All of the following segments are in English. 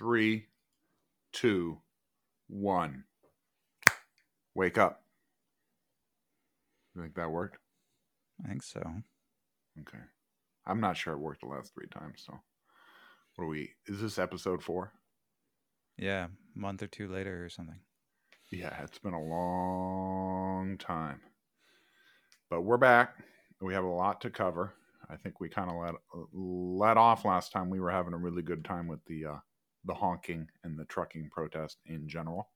Three, two, one. Wake up. You think that worked? I think so. Okay. I'm not sure it worked the last three times. So, what are we? Is this episode four? Yeah, month or two later or something. Yeah, it's been a long time. But we're back. We have a lot to cover. I think we kind of let let off last time. We were having a really good time with the uh, the honking and the trucking protest in general.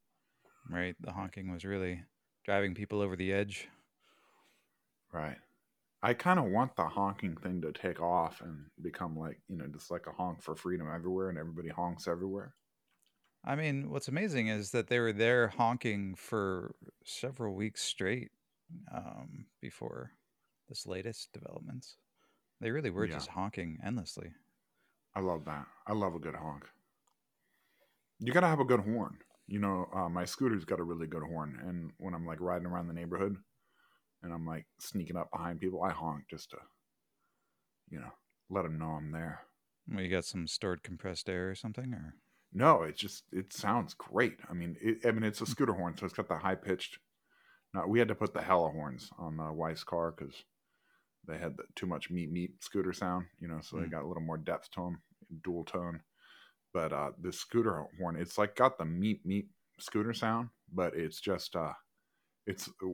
Right, the honking was really driving people over the edge. Right. I kind of want the honking thing to take off and become like, you know, just like a honk for freedom everywhere and everybody honks everywhere. I mean, what's amazing is that they were there honking for several weeks straight um, before this latest developments. They really were Yeah. just honking endlessly. I love that. I love a good honk. You got to have a good horn. You know, uh, my scooter's got a really good horn. And when I'm like riding around the neighborhood and I'm like sneaking up behind people, I honk just to, you know, let them know I'm there. Well, you got some stored compressed air or something, or No, it just it sounds great. I mean, it, I mean it's a scooter horn, so it's got the high pitched. Now we had to put the Hella horns on uh, Wife's car because they had the, too much meat meat scooter sound, you know. So they Mm. got a little more depth to them, dual tone. But uh, the scooter horn, it's like got the meat meat scooter sound, but it's just uh, it's uh,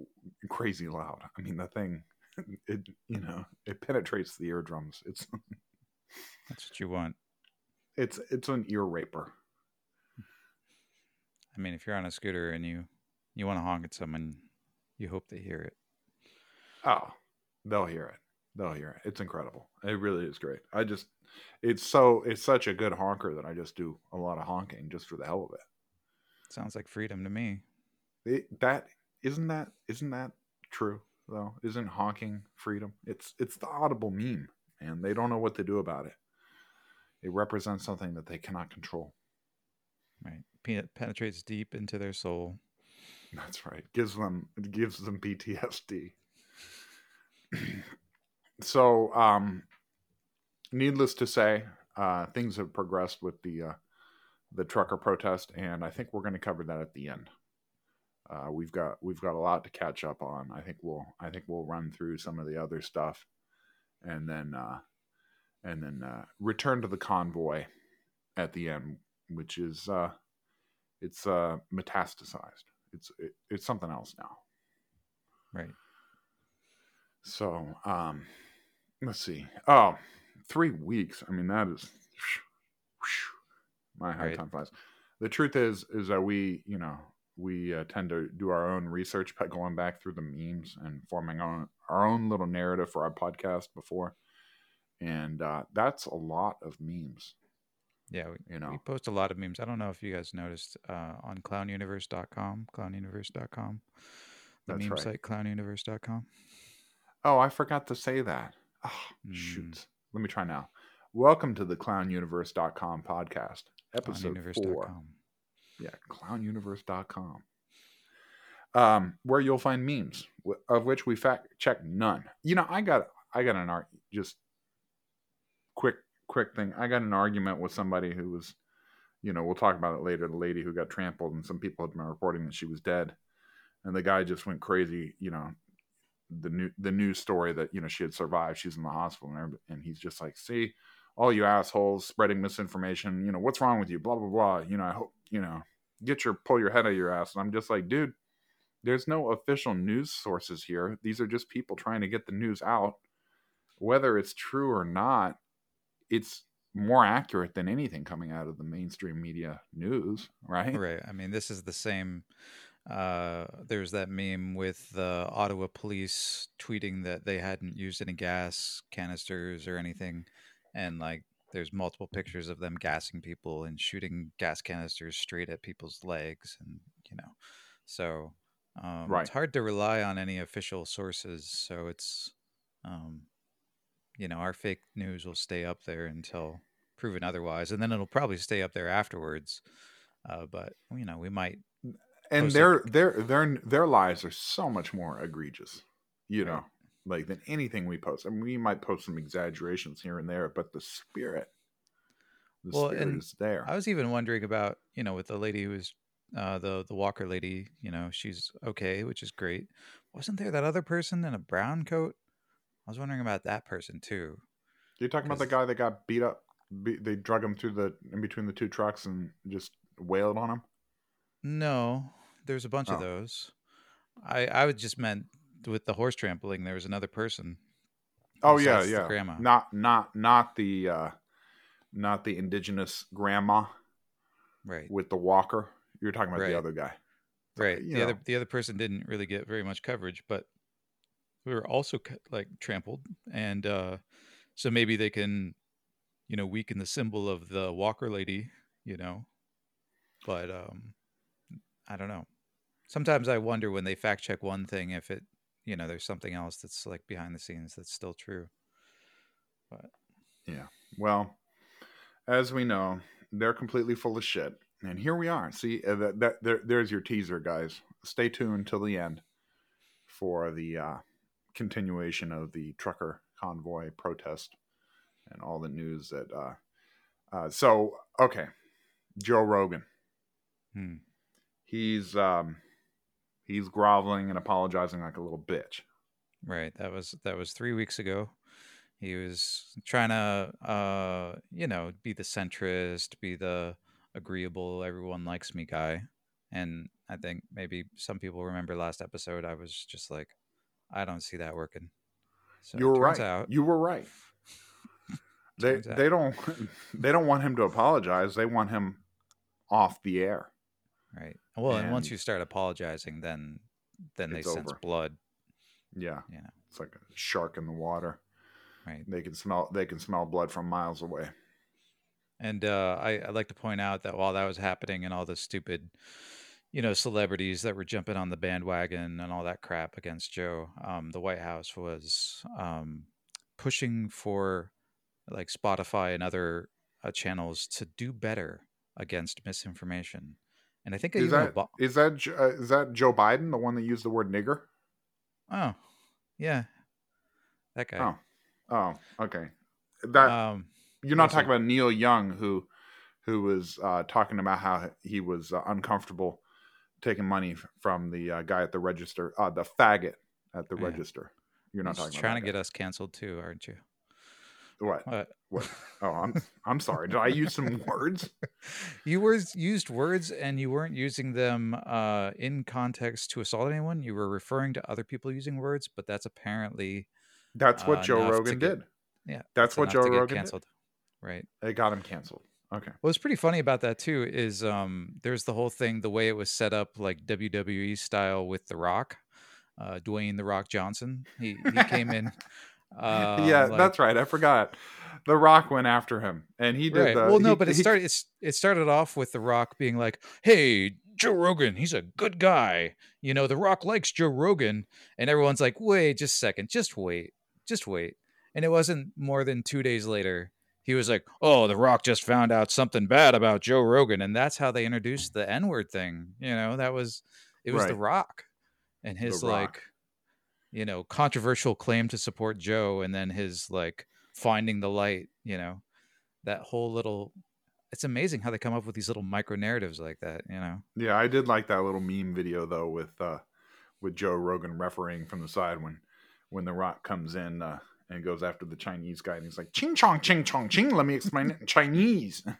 crazy loud. I mean, the thing, it you know, it penetrates the eardrums. It's that's what you want. it's it's an ear raper. I mean, if you're on a scooter and you you want to honk at someone, you hope they hear it. Oh, they'll hear it. They'll hear it. It's incredible. It really is great. I just, it's so, it's such a good honker that I just do a lot of honking just for the hell of it. Sounds like freedom to me. it. it that isn't that isn't that true though? Isn't honking freedom? It's it's the audible meme, and they don't know what to do about it. It represents something that they cannot control. Right, Pe- penetrates deep into their soul. That's right. Gives them it gives them PTSD. so, um, needless to say, uh, things have progressed with the uh, the trucker protest, and I think we're going to cover that at the end. Uh, we've got we've got a lot to catch up on. I think we'll I think we'll run through some of the other stuff, and then uh, and then uh, return to the convoy at the end, which is uh, it's uh, metastasized. It's it, it's something else now. Right. So, um, let's see. Oh, three weeks. I mean, that is my how Right. time flies. The truth is, is that we, you know, we uh, tend to do our own research by going back through the memes and forming our own, our own little narrative for our podcast before, and uh, that's a lot of memes. Yeah, we, You know, we post a lot of memes. I don't know if you guys noticed uh, on clownuniverse.com, clownuniverse.com, the That's meme right. site clownuniverse.com. Oh, I forgot to say that. Oh, Mm. shoot. Let me try now. Welcome to the clownuniverse.com podcast, episode four. Yeah, clownuniverse.com. Um, where you'll find memes, of which we fact check none. You know, I got I got an art just quick quick thing. I got an argument with somebody who was, you know, we'll talk about it later. The lady who got trampled, and some people had been reporting that she was dead, and the guy just went crazy. You know, the new the news story that you know she had survived. She's in the hospital, and, and he's just like, see, all you assholes spreading misinformation. You know, what's wrong with you? Blah blah blah. You know, I hope you know get your pull your head out of your ass. And I'm just like, dude, there's no official news sources here. These are just people trying to get the news out. Whether it's true or not, it's more accurate than anything coming out of the mainstream media news, right? Right. I mean, this is the same. Uh, there's that meme with the Ottawa police tweeting that they hadn't used any gas canisters or anything, and like there's multiple pictures of them gassing people and shooting gas canisters straight at people's legs, and you know, so um, Right. it's hard to rely on any official sources. So it's, um, you know, our fake news will stay up there until proven otherwise, and then it'll probably stay up there afterwards. Uh, but you know, we might and their their their their lies are so much more egregious, you know, like than anything we post. I mean, we might post some exaggerations here and there, but the spirit The Well, spirit and is there. I was even wondering about, you know, with the lady who was uh, the the Walker lady. You know, she's okay, which is great. Wasn't there that other person in a brown coat? I was wondering about that person too. You're talking about the guy that got beat up. Be, they drug him through the in between the two trucks and just wailed on him. No, there's a bunch of Oh. those. I I would just meant with the horse trampling. There was another person. Oh yeah, yeah. grandma. Not not not the uh not the indigenous grandma Right, with the walker. You're talking about Right. the other guy. right. you The other the other person didn't really get very much coverage, but we were also like trampled, and uh, so maybe they can, you know, weaken the symbol of the Walker lady. You know, but um, I don't know. Sometimes I wonder when they fact check one thing if it, you know, there's something else that's like behind the scenes that's still true. But yeah. Well, as we know, they're completely full of shit. And here we are. See, uh, that, that there, there's your teaser, guys. Stay tuned till the end for the uh, continuation of the trucker convoy protest and all the news that. Uh, uh, so, okay, Joe Rogan. Hmm. He's um, he's groveling and apologizing like a little bitch. Right. That was that was three weeks ago. He was trying to, uh, you know, be the centrist, be the agreeable, everyone likes me guy. And I think maybe some people remember last episode. I was just like, I don't see that working. So you were right. Out, You were right. they out. they don't they don't want him to apologize. They want him off the air. Right. Well, and, once you start apologizing, then then they sense over. blood. Yeah, You know. it's like a shark in the water. Right. They can smell they can smell blood from miles away. And uh, I, I'd like to point out that while that was happening and all the stupid, you know, celebrities that were jumping on the bandwagon and all that crap against Joe, um, the White House was um, pushing for like Spotify and other uh, channels to do better against misinformation. And I think Is that Ob- is that uh, is that Joe Biden, the one that used the word nigger? oh, yeah, that guy. Oh, oh, okay. That um, You're not talking about Neil Young, who who was uh, talking about how he was uh, uncomfortable taking money from the uh, guy at the register, uh, the faggot at the Yeah. register. You're not he's talking trying to get us canceled too, aren't you? What? What? What? Oh, I'm I'm sorry. Did I use some words? you were used words and you weren't using them uh, in context to assault anyone. You were referring to other people using words, but that's apparently That's what Uh, Joe Rogan get- did. yeah. That's what Joe Rogan did. canceled. Right. It got him canceled. Okay. What's pretty funny about that too is um, there's the whole thing, the way it was set up, like WWE style with The Rock, uh, Dwayne The Rock Johnson. He he came in. Uh, yeah, like- that's right. I forgot. The Rock went after him, and he did right. the. well, no, he- but it he- started. It started off with The Rock being like, "Hey, Joe Rogan, he's a good guy. You know, The Rock likes Joe Rogan," and everyone's like, "Wait, just a second, just wait, just wait." And it wasn't more than two days later. He was like, "Oh, The Rock just found out something bad about Joe Rogan," and that's how they introduced the N word thing. You know, that was it was The Rock and his Rock. like, you know, controversial claim to support Joe, and then his like finding the light. You know, that whole little it's amazing how they come up with these little micro narratives like that you know Yeah, I did like that little meme video though with uh with Joe Rogan refereeing from the side when when the Rock comes in uh, and goes after the Chinese guy and he's like ching chong ching chong ching. Let me explain it in Chinese.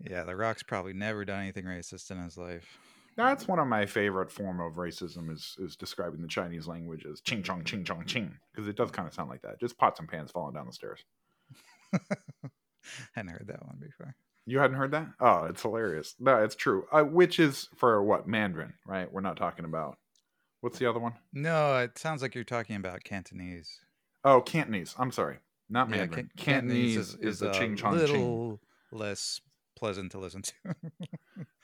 yeah the rock's probably never done anything racist in his life That's one of my favorite form of racism is is describing the Chinese language as ching chong ching chong ching because it does kind of sound like that. Just pots and pans falling down the stairs. I hadn't heard that one before You hadn't heard that? Oh, it's hilarious. No, it's true. Uh, which is for what Mandarin, right? We're not talking about. What's the other one? no it sounds like you're talking about cantonese Oh, Cantonese. I'm sorry, not yeah Mandarin. Can- Cantonese, is, the a ching chong ching. little less pleasant to listen to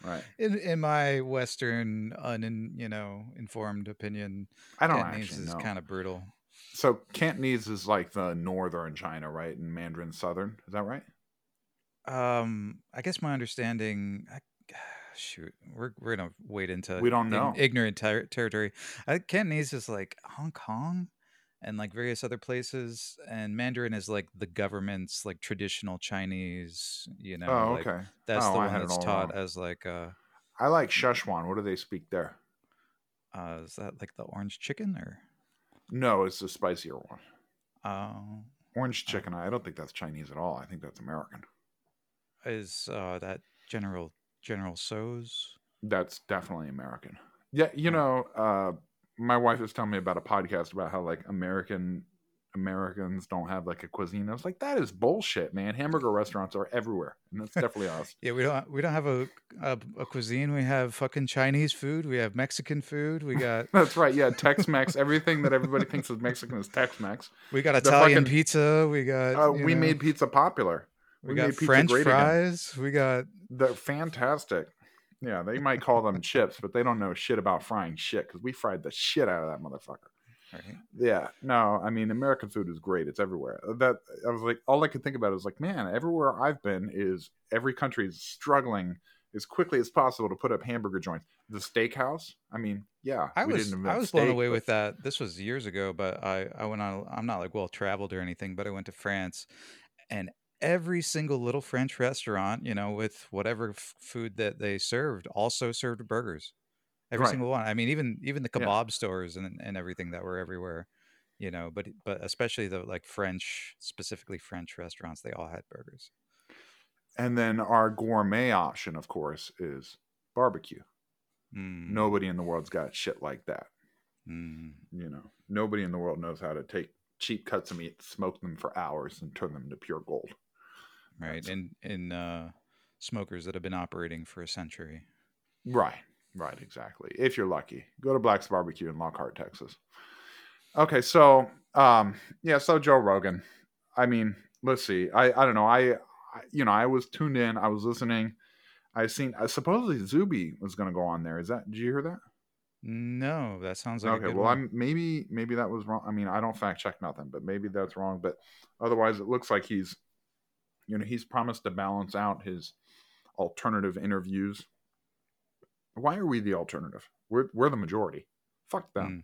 Right. in in my western un you know informed opinion I don't cantonese actually is know. kind of brutal So Cantonese is like the northern China, right? And Mandarin southern. Is that right? Um, I guess my understanding. I, shoot, we're we're gonna wade into We don't know. ignorant ter- territory. I, Cantonese is like Hong Kong, and like various other places. And Mandarin is like the government's like traditional Chinese. You know, oh, like okay. that's Oh, the one that's taught wrong. as like uh, I like Szechuan. What do they speak there? uh, is that like the orange chicken or? No, it's the spicier one. Uh, Orange Oh. chicken. I don't think that's Chinese at all. I think that's American. is uh, that General General Tso's? That's definitely American. Yeah, you know, uh, my wife was telling me about a podcast about how like American Americans don't have like a cuisine. I was like, that is bullshit, man. Hamburger restaurants are everywhere, and that's definitely us. Yeah, we don't we don't have a, a a cuisine. We have fucking Chinese food. We have Mexican food. We got That's right. Yeah, Tex-Mex. Everything that everybody thinks is Mexican is Tex-Mex. we got The Italian fucking- pizza. We got Uh, we know, made pizza popular. we, we got made pizza French great again. fries. We got They're fantastic. Yeah, they might call them chips, but they don't know shit about frying shit because we fried the shit out of that motherfucker. right. Yeah, no, I mean American food is great. It's everywhere. Uh, that I was like, all I could think about is like, man, everywhere I've been is every country is struggling as quickly as possible to put up hamburger joints. The steakhouse, I mean, yeah, I was I was blown away but- with that. This was years ago, but I I went on. I'm not like well traveled or anything, but I went to France, and every single little French restaurant, you know, with whatever f- food that they served, also served burgers. Every Right. single one. I mean, even even the Yeah. kebab stores and and everything that were everywhere, you know. But but especially the like French, specifically French restaurants, they all had burgers. And then our gourmet option, of course, is barbecue. Mm, Nobody in the world's got shit like that. mm. You know, nobody in the world knows how to take cheap cuts of meat, smoke them for hours, and turn them into pure gold. Right. That's- In uh, smokers that have been operating for a century. Right, right, exactly. If you're lucky, go to Black's Barbecue in Lockhart, Texas. Okay, so um, yeah, so Joe Rogan. I mean, let's see. I I don't know. I, I you know I was tuned in. I was listening. I seen. Uh, supposedly Zuby was going to go on there. Is that? Did you hear that? No, that sounds like okay. Well, one. I'm maybe maybe that was wrong. I mean, I don't fact check nothing, but maybe that's wrong. But otherwise, it looks like he's, you know, he's promised to balance out his alternative interviews. Why are we the alternative? We're we're the majority. Fuck them.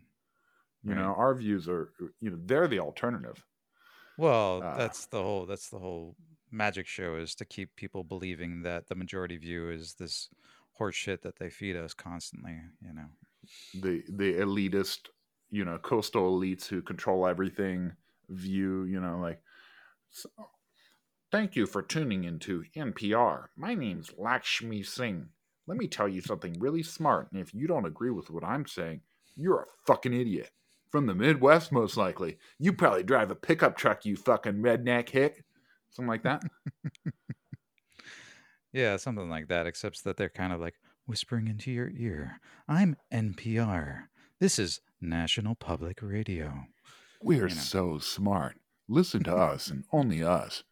Mm. You know, our views are. You know, they're the alternative. Well, Uh, that's the whole that's the whole magic show is to keep people believing that the majority view is this horseshit that they feed us constantly, you know. The the elitist, you know, coastal elites who control everything view. You know, like. Thank you for tuning into NPR. My name's Lakshmi Singh. Let me tell you something really smart, and if you don't agree with what I'm saying, you're a fucking idiot. From the Midwest, most likely. You probably drive a pickup truck, you fucking redneck hick. Something like that. Yeah, something like that, except that they're kind of like whispering into your ear. I'm NPR. This is National Public Radio. We're You know. so smart. Listen to us and only us.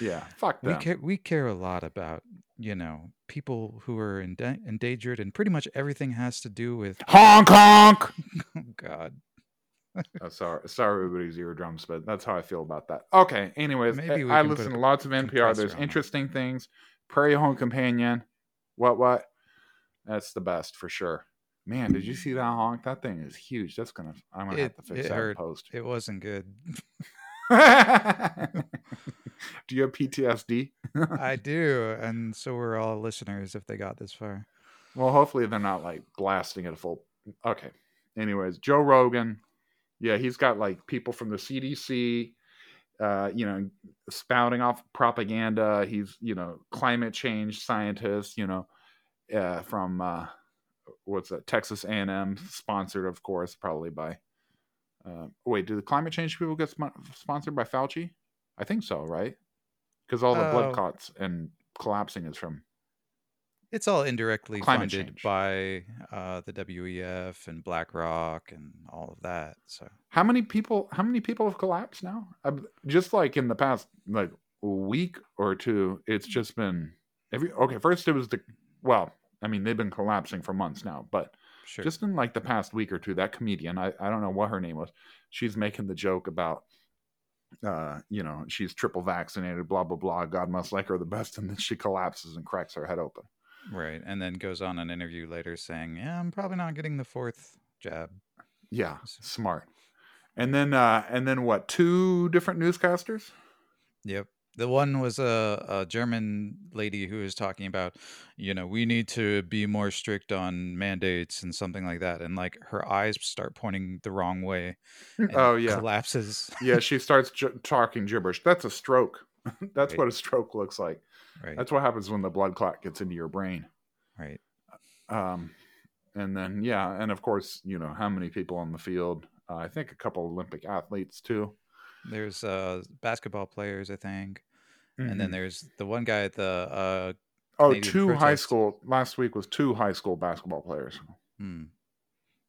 Yeah, fuck We care we care a lot about, you know, people who are enda- endangered and pretty much everything has to do with honk honk. oh god. Oh, sorry, sorry, everybody's eardrums, but that's how I feel about that. Okay. Anyways, Maybe we I, I listen to lots of NPR. There's interesting things. Prairie Home Companion. What what? That's the best for sure. Man, did you see that honk? That thing is huge. That's gonna. I'm gonna It, have to fix that hurt. post. It wasn't good. Do you have PTSD? I do, and so we're all listeners if they got this far. Well, hopefully they're not like blasting it a full. Okay. Anyways, Joe Rogan, yeah, he's got like people from the CDC, uh, you know, spouting off propaganda. He's you know climate change scientists, you know, uh, from uh, what's that? Texas A&M, sponsored, of course, probably by. Uh, wait, do the climate change people get sp- sponsored by Fauci? I think so, right? Because all the blood Uh, clots and collapsing is from It's all indirectly Climate funded change. by uh, the WEF and BlackRock and all of that. So How many people? How many people have collapsed now? Uh, Just like in the past, like week or two, it's just been every. Okay, first it was the. Well, I mean they've been collapsing for months now, but sure. just in like the past week or two, that comedian, I I don't know what her name was, she's making the joke about. Uh, you know, she's triple vaccinated, blah blah blah. God must like her the best, and then she collapses and cracks her head open. right, and then goes on an interview later saying, "Yeah, I'm probably not getting the fourth jab." Yeah, smart. And then uh and then what? Two different newscasters? Yep. The one was a, a German lady who was talking about, you know, we need to be more strict on mandates and something like that. And like her eyes start pointing the wrong way and Oh yeah. collapses. Yeah, she starts j- talking gibberish. That's a stroke. That's Right. what a stroke looks like. Right. That's what happens when the blood clot gets into your brain. right. Um, and then yeah, and of course, you know how many people on the field. Uh, I think a couple Olympic athletes too. There's uh basketball players, I think. And then Mhm. there's the one guy at the uh oh, Canadian two high school last week was two high school basketball players. hmm,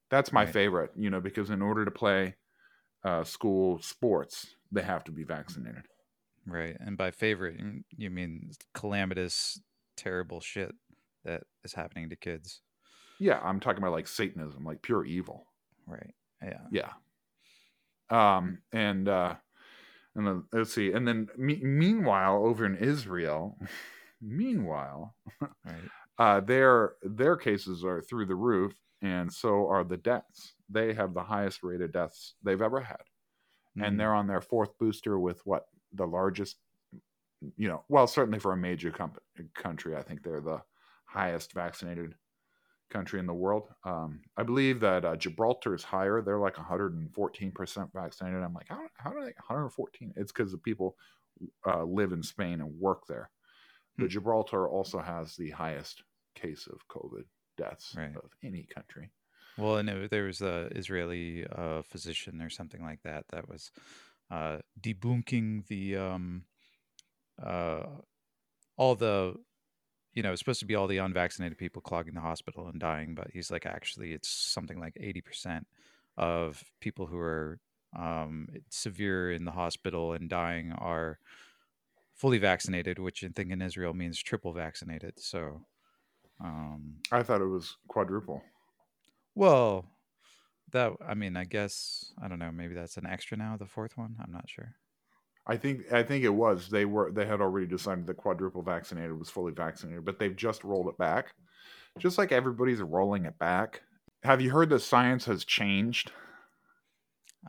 That's my Right. favorite, you know, because in order to play uh, school sports, they have to be vaccinated. right. And by favorite you mean calamitous, terrible shit that is happening to kids. Yeah, I'm talking about like Satanism, like pure evil. Right. Yeah. Yeah. Um, and uh, and then, let's see, and then me- meanwhile, over in Israel, meanwhile, Right. uh, their their cases are through the roof, and so are the deaths. They have the highest rate of deaths they've ever had, Mhm. and they're on their fourth booster with what the largest, you know, well, certainly for a major com- country, I think they're the highest vaccinated country in the world. Um, I believe that uh, Gibraltar is higher; they're like 114 percent vaccinated. I'm like, how how do they 114? It's because the people uh, live in Spain and work there. But Hmm. Gibraltar also has the highest case of COVID deaths Right. of any country. Well, and it, there was a Israeli uh, physician or something like that that was uh, debunking the um, uh, all the you know it's supposed to be all the unvaccinated people clogging the hospital and dying, but he's like actually it's something like eighty percent of people who are um, severe in the hospital and dying are fully vaccinated, which I think in Israel means triple vaccinated. So, um, I thought it was quadruple. well, that I mean, I guess I don't know. Maybe that's an extra now. The fourth one, I'm not sure. I think I think it was they were they had already decided that quadruple vaccinated was fully vaccinated, but they've just rolled it back. Just like everybody's rolling it back. Have you heard that science has changed?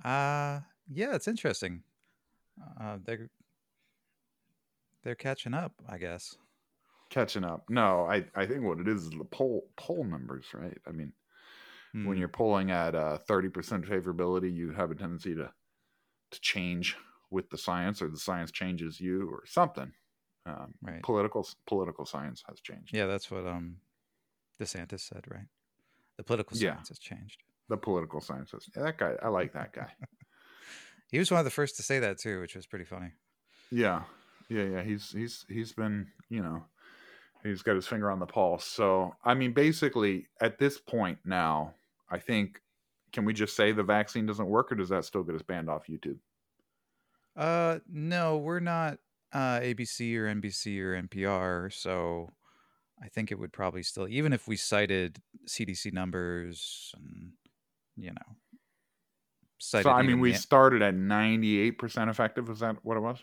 Uh yeah, it's interesting. Uh, they're they're catching up, I guess. Catching up. No, I, I think what it is is the poll poll numbers, right? I mean, when Hmm, you're polling at uh, 30% favorability, you have a tendency to to change with the science, or the science changes you, or something. Um, right. political political science has changed. Yeah, that's what um DeSantis said, right? The political Yeah. science has changed. The political science has. Yeah, that guy, I like that guy. He was one of the first to say that too, which was pretty funny. Yeah, yeah, yeah. He's he's he's been you know he's got his finger on the pulse. So I mean, basically, at this point now, I think can we just say the vaccine doesn't work, or does that still get us banned off YouTube? Uh no, we're not uh ABC or NBC or NPR, so I think it would probably still even if we cited CDC numbers and you know cited So I mean, we the- started at ninety eight percent effective. Is that what it was?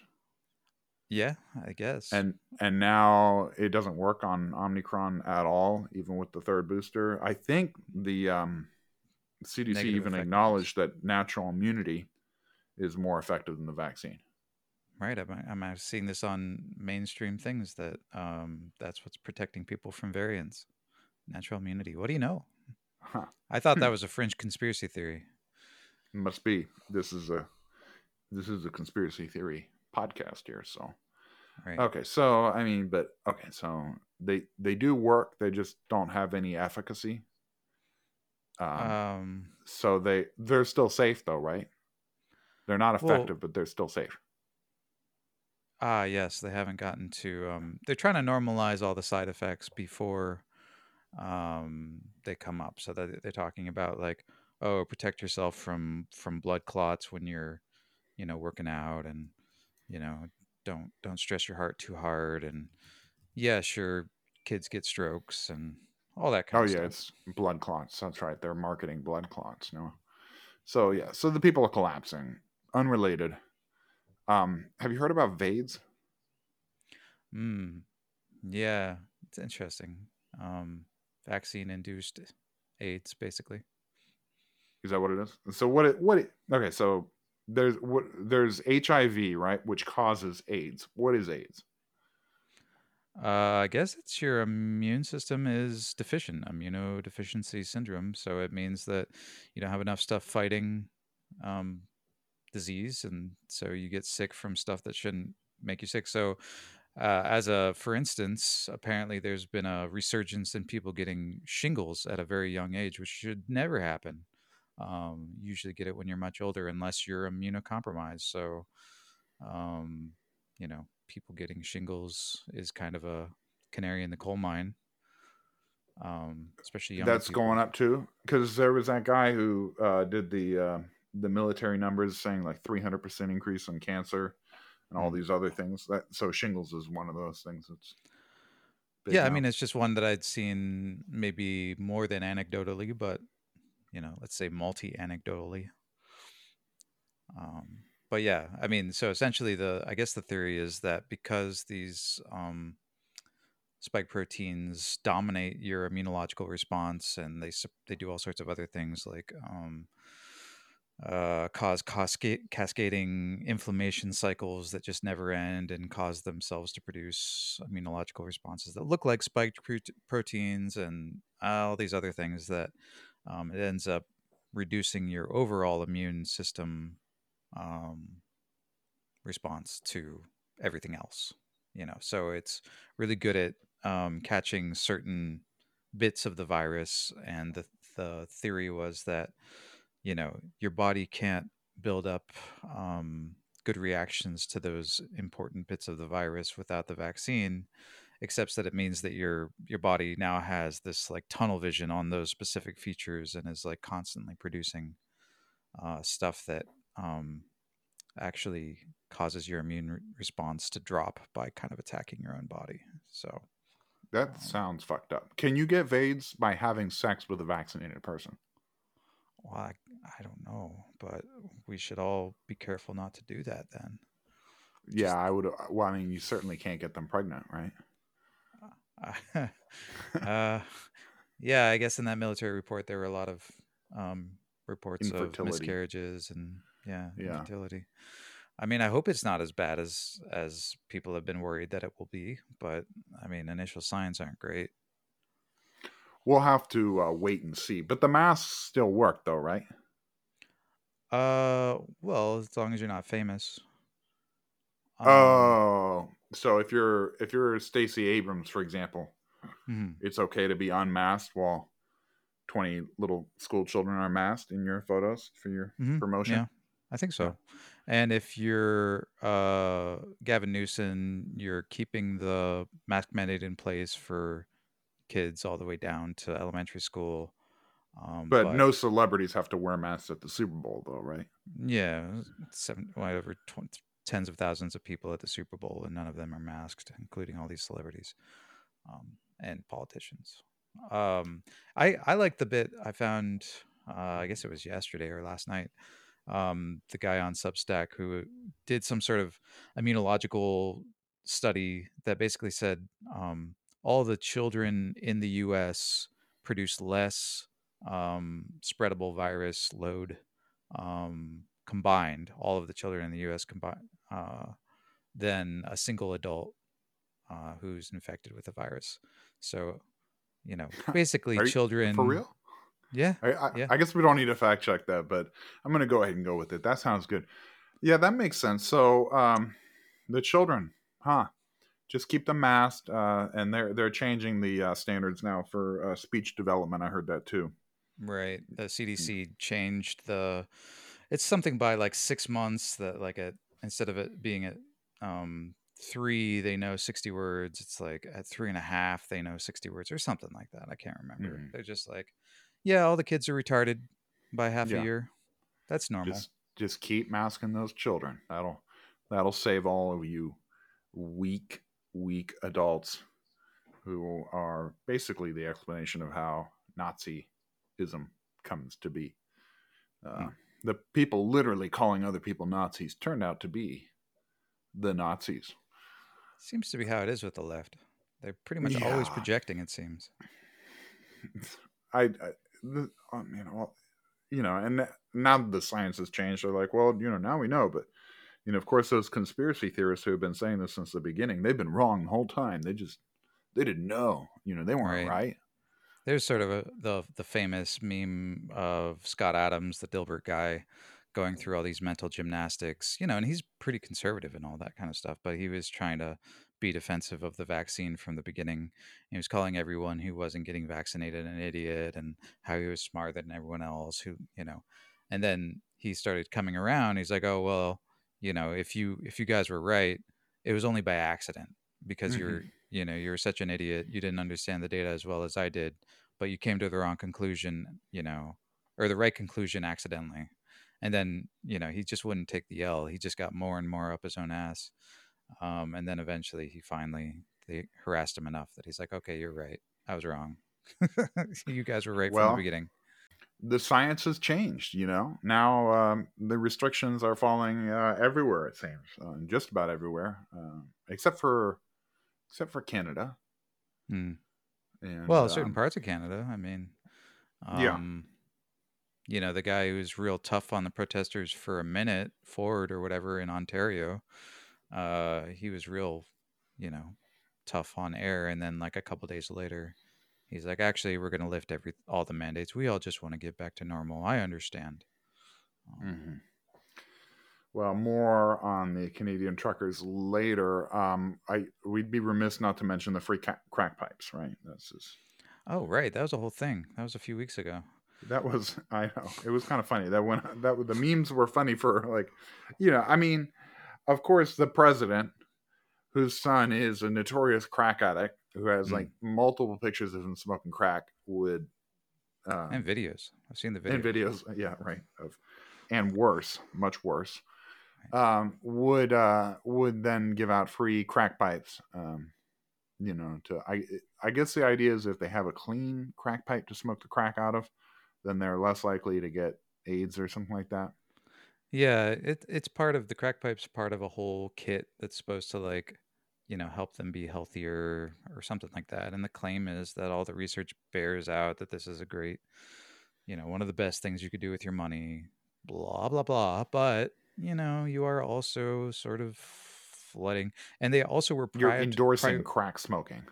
yeah, I guess. And and now it doesn't work on Omicron at all, even with the third booster. I think the um, CDC Negative even effectiveness. acknowledged that natural immunity is more effective than the vaccine. right, I'm I'm seeing this on mainstream things that um that's what's protecting people from variants. Natural immunity. What do you know? Huh. I thought that was a fringe conspiracy theory. Must be. This is a this is a conspiracy theory podcast here. So Right. okay, so I mean, but okay, so they they do work. They just don't have any efficacy. Um, Um so they they're still safe though, right? They're not Well- effective, but they're still safe. Ah, yes, they haven't gotten to. Um, they're trying to normalize all the side effects before um, they come up. So that they're talking about like, oh, protect yourself from from blood clots when you're, you know, working out, and you know, don't don't stress your heart too hard, and yeah, sure, kids get strokes and all that kind Oh of yeah, stuff. Oh yeah, it's blood clots. That's right. They're marketing blood clots. No. So yeah, so the people are collapsing. Unrelated. Um, have you heard about VAIDS? Mm, yeah, it's interesting. Um, vaccine induced AIDS, basically. Is that what it is? So what it what it, okay, so there's what there's HIV, right, which causes AIDS. What is AIDS? Uh, I guess it's your immune system is deficient, immunodeficiency syndrome. So it means that you don't have enough stuff fighting um, disease, and so you get sick from stuff that shouldn't make you sick. So, uh, as a for instance, apparently there's been a resurgence in people getting shingles at a very young age, which should never happen. Um, you usually get it when you're much older, unless you're immunocompromised. So, um, you know, people getting shingles is kind of a canary in the coal mine. Um, especially young. That's people. going up too, because there was that guy who uh, did the uh, the military numbers saying like 300 percent increase in cancer and all Mm. these other things. That so shingles is one of those things. It's big Yeah, I mean, it's just one that I'd seen maybe more than anecdotally, but you know, let's say multi-anecdotally. Um, but yeah, I mean, so essentially, the I guess the theory is that because these um, spike proteins dominate your immunological response, and they they do all sorts of other things like um, uh, cause cascading inflammation cycles that just never end and cause themselves to produce immunological responses that look like spiked prote- proteins and all these other things that um, it ends up reducing your overall immune system um, response to everything else. You know, so it's really good at um, catching certain bits of the virus, and the the theory was that you know your body can't build up um, good reactions to those important bits of the virus without the vaccine except that it means that your your body now has this like tunnel vision on those specific features and is like constantly producing uh, stuff that um, actually causes your immune re- response to drop by kind of attacking your own body so that um, sounds fucked up. Can you get AIDS by having sex with a vaccinated person? Well I, I don't know but we should all be careful not to do that then Yeah, I would. Well, I mean, you certainly can't get them pregnant, right? uh, yeah, I guess in that military report there were a lot of um, reports of miscarriages and yeah, Yeah. infertility. I mean, I hope it's not as bad as as people have been worried that it will be, but I mean, initial signs aren't great. We'll have to uh, wait and see. But the masks still work, though, right? Uh, well, as long as you're not famous. Um, oh, so if you're if you're Stacey Abrams, for example, mhm. it's okay to be unmasked while twenty little school children are masked in your photos for your Mhm, promotion. Yeah, I think so. And if you're uh, Gavin Newsom, you're keeping the mask mandate in place for kids all the way down to elementary school. Um, But, no celebrities have to wear masks at the Super Bowl, though, right? yeah, seven, whatever, tw- tens of thousands of people at the Super Bowl, and none of them are masked, including all these celebrities um, and politicians. Um, I I like the bit I found. Uh, I guess it was yesterday or last night. Um, the guy on Substack who did some sort of immunological study that basically said um, all the children in the U.S. produce less um, spreadable virus load um, combined, all of the children in the U.S. combined, uh, than a single adult uh, who's infected with the virus. So, you know, basically, you- children For real? Yeah, I, I, Yeah. I guess we don't need to fact check that, but I'm going to go ahead and go with it. That sounds good. Yeah, that makes sense. So, um, the children, huh? Just keep them masked, uh, and they're they're changing the uh, standards now for uh, speech development. I heard that too. right. The CDC changed the. It's something by like six months that like at instead of it being at um three they know 60 words it's like at three and a half they know 60 words or something like that i can't remember Mhm. they're just like yeah all the kids are retarded by half Yeah. a year that's normal Just just keep masking those children. That'll that'll save all of you weak weak adults who are basically the explanation of how Nazism comes to be. Uh, Hmm. The people literally calling other people Nazis turned out to be the Nazis. seems to be how it is with the left they're pretty much always projecting it seems I, I the, I mean, well, you know, and now the science has changed. They're like, well, you know, now we know, but you know, of course, those conspiracy theorists who have been saying this since the beginning, they've been wrong the whole time. They just they didn't know. You know, they weren't right. right. There's sort of a, the the famous meme of Scott Adams, the Dilbert guy, going through all these mental gymnastics. You know, and he's pretty conservative and all that kind of stuff. But he was trying to be defensive of the vaccine from the beginning. He was calling everyone who wasn't getting vaccinated an idiot and how he was smarter than everyone else. Who you know, and then he started coming around. He's like, oh well, you know, if you if you guys were right, it was only by accident because mm-hmm. you're you know you're such an idiot. You didn't understand the data as well as i did but you came to the wrong conclusion you know or the right conclusion accidentally. And then you know he just wouldn't take the l. He just got more and more up his own ass. Um, and then eventually he finally they harassed him enough that he's like okay you're right. I was wrong. You guys were right well, from the beginning the science has changed you know now um, the restrictions are falling uh, everywhere it seems uh, just about everywhere uh, except for except for Canada. Hmm. And, well, certain um, parts of Canada. I mean, um, yeah. You know, the guy who was real tough on the protesters for a minute, Ford or whatever in Ontario, uh, he was real, you know, tough on air. And then, like a couple days later, he's like, "Actually, we're going to lift every all the mandates. We all just want to get back to normal. I understand." Um, mm-hmm. Well, more on the Canadian truckers later. Um, I we'd be remiss not to mention the free ca- crack pipes, right? Oh right, that was a whole thing. That was a few weeks ago. That was I know it was kind of funny that when that the memes were funny for like, you know, I mean, of course the president, whose son is a notorious crack addict who has mm. like multiple pictures of him smoking crack, would uh, and videos. I've seen the videos. And videos, yeah, right. Of and worse, much worse um, would uh, would then give out free crack pipes. Um, you know, to I I guess the idea is if they have a clean crack pipe to smoke the crack out of, then they're less likely to get AIDS or something like that. Yeah, it it's part of the crack pipe's part of a whole kit that's supposed to like, you know, help them be healthier or something like that. And the claim is that all the research bears out that this is a great, you know, one of the best things you could do with your money, blah blah blah. But you know, you are also sort of flooding, and they also were you're endorsing crack smoking,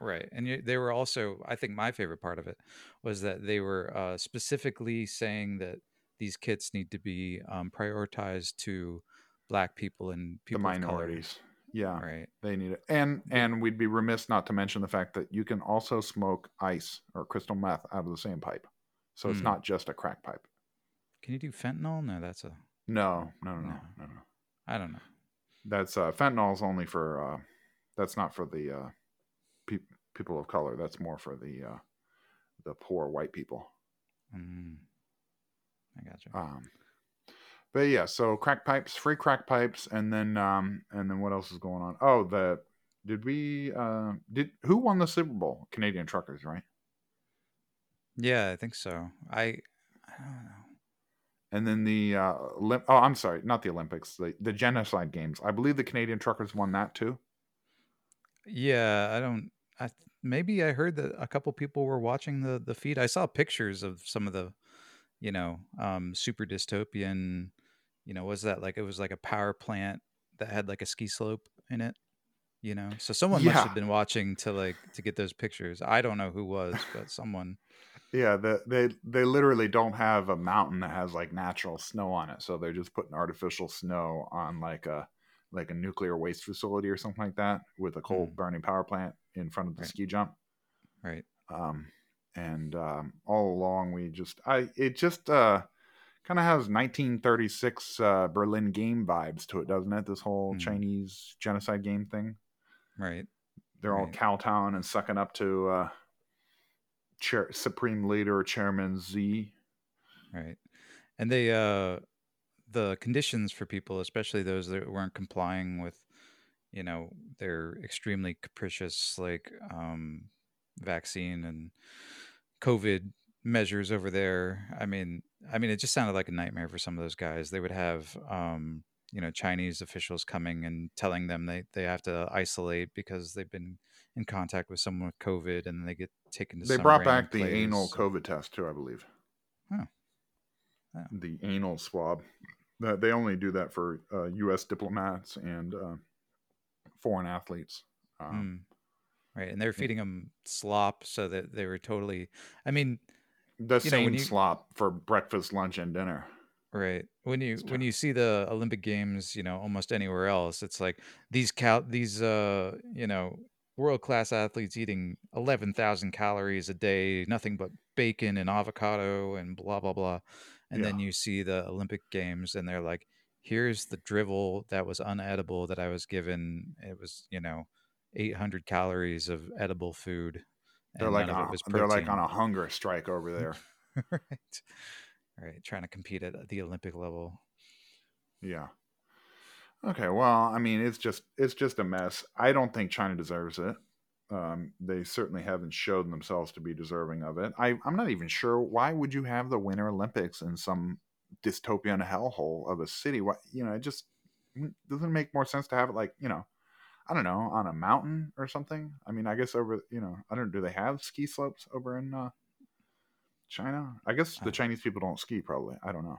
right? And you, they were also, I think, my favorite part of it was that they were uh, specifically saying that these kits need to be um, prioritized to black people and people the minorities. Yeah, right. They need it, and and we'd be remiss not to mention the fact that you can also smoke ice or crystal meth out of the same pipe, so it's mm. not just a crack pipe. Can you do fentanyl? No, that's a no, no, no, no, no. no. I don't know. That's uh, fentanyl is only for. Uh, that's not for the uh, pe- people of color. That's more for the uh, the poor white people. Mm. I got you. Um, but yeah, so crack pipes, free crack pipes, and then um, and then what else is going on? Oh, the did we uh, did who won the Super Bowl? Canadian Truckers, right? Yeah, I think so. I I don't know and then the uh, oh, I'm sorry, not the Olympics, the, the genocide games. I believe the Canadian truckers won that too. Yeah, I don't. I maybe I heard that a couple people were watching the the feed. I saw pictures of some of the, you know, um, super dystopian. You know, was that like it was like a power plant that had like a ski slope in it? You know, so someone yeah. must have been watching to like to get those pictures. I don't know who was, but someone. Yeah, the, they they literally don't have a mountain that has like natural snow on it, so they're just putting artificial snow on like a like a nuclear waste facility or something like that with a coal mm. burning power plant in front of the right. ski jump. Right. Um, and um, all along we just I it just uh kind of has 1936 uh, Berlin game vibes to it, doesn't it? This whole mm. Chinese genocide game thing. Right. They're right. all kowtowing and sucking up to uh, chair, supreme leader chairman Z. Right, and they uh, the conditions for people, especially those that weren't complying with, you know, their extremely capricious like um, vaccine and COVID measures over there. I mean, I mean, it just sounded like a nightmare for some of those guys. They would have, um, you know, Chinese officials coming and telling them they, they have to isolate because they've been in contact with someone with COVID, and they get taken to. They brought back the anal COVID test too, I believe. Oh, Oh. the anal swab. They only do that for uh, U.S. diplomats and uh, foreign athletes. Um, Mm. Right, and they're feeding them slop so that they were totally. I mean, The You know, same you- slop for breakfast, lunch, and dinner. right when you when you see the Olympic Games, you know, almost anywhere else, it's like these cal these uh you know world class athletes eating eleven thousand calories a day, nothing but bacon and avocado and blah blah blah, and then you see the Olympic Games and they're like, here's the drivel that was unedible that I was given. It was you know. 800 calories of edible food They're like on a, they're like on a hunger strike over there. right. Right. Trying to compete at the Olympic level. Yeah. Okay. Well, I mean, it's just it's just a mess. I don't think China deserves it. Um, they certainly haven't shown themselves to be deserving of it. I, I'm not even sure why would you have the Winter Olympics in some dystopian hellhole of a city? What you know, it just doesn't make more sense to have it like you know, I don't know, on a mountain or something. I mean, I guess over you know, I don't. Do they have ski slopes over in uh, China? I guess the Chinese people don't ski. Probably. I don't know.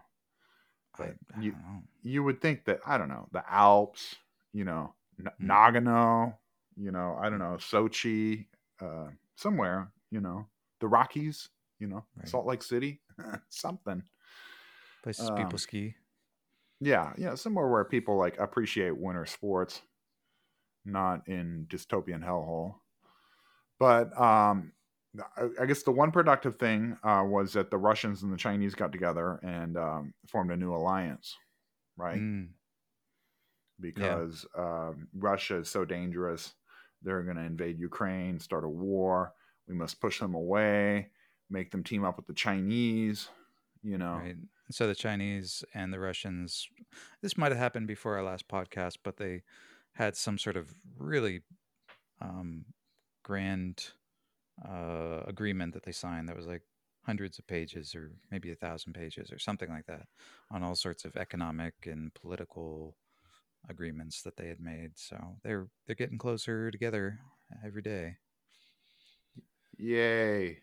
But I you- you would think that I don't know the Alps, you know, N- Hmm. Nagano, you know, I don't know Sochi, uh, somewhere, you know, the Rockies, you know, Right. Salt Lake City, something. Places um, people ski. Yeah, yeah, somewhere where people like appreciate winter sports, not in dystopian hellhole. But um, I, I guess the one productive thing uh, was that the Russians and the Chinese got together and um, formed a new alliance, right? Mm, because um, Russia is so dangerous. They're going to invade Ukraine, start a war. We must push them away, make them team up with the Chinese. You know, Right. So the Chinese and the Russians, this might have happened before our last podcast, but they had some sort of really um, grand uh, agreement that they signed that was like hundreds of pages or maybe a thousand pages or something like that on all sorts of economic and political agreements that they had made. So they're they're getting closer together every day. yay!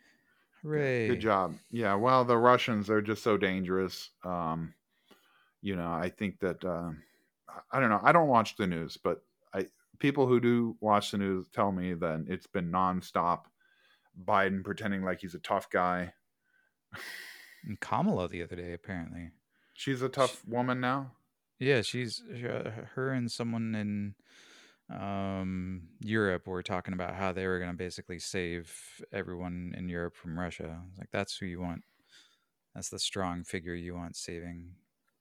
Hooray! Good job. Yeah. Well, the Russians are just so dangerous. Um, you know, I think that um, I- don't know. I don't watch the news, but I people who do watch the news tell me that it's been nonstop. Biden pretending like he's a tough guy. And Kamala the other day apparently. She's a tough woman now. Yeah, she's uh, her and someone in um, Europe were talking about how they were going to basically save everyone in Europe from Russia. Like that's who you want. That's the strong figure you want saving.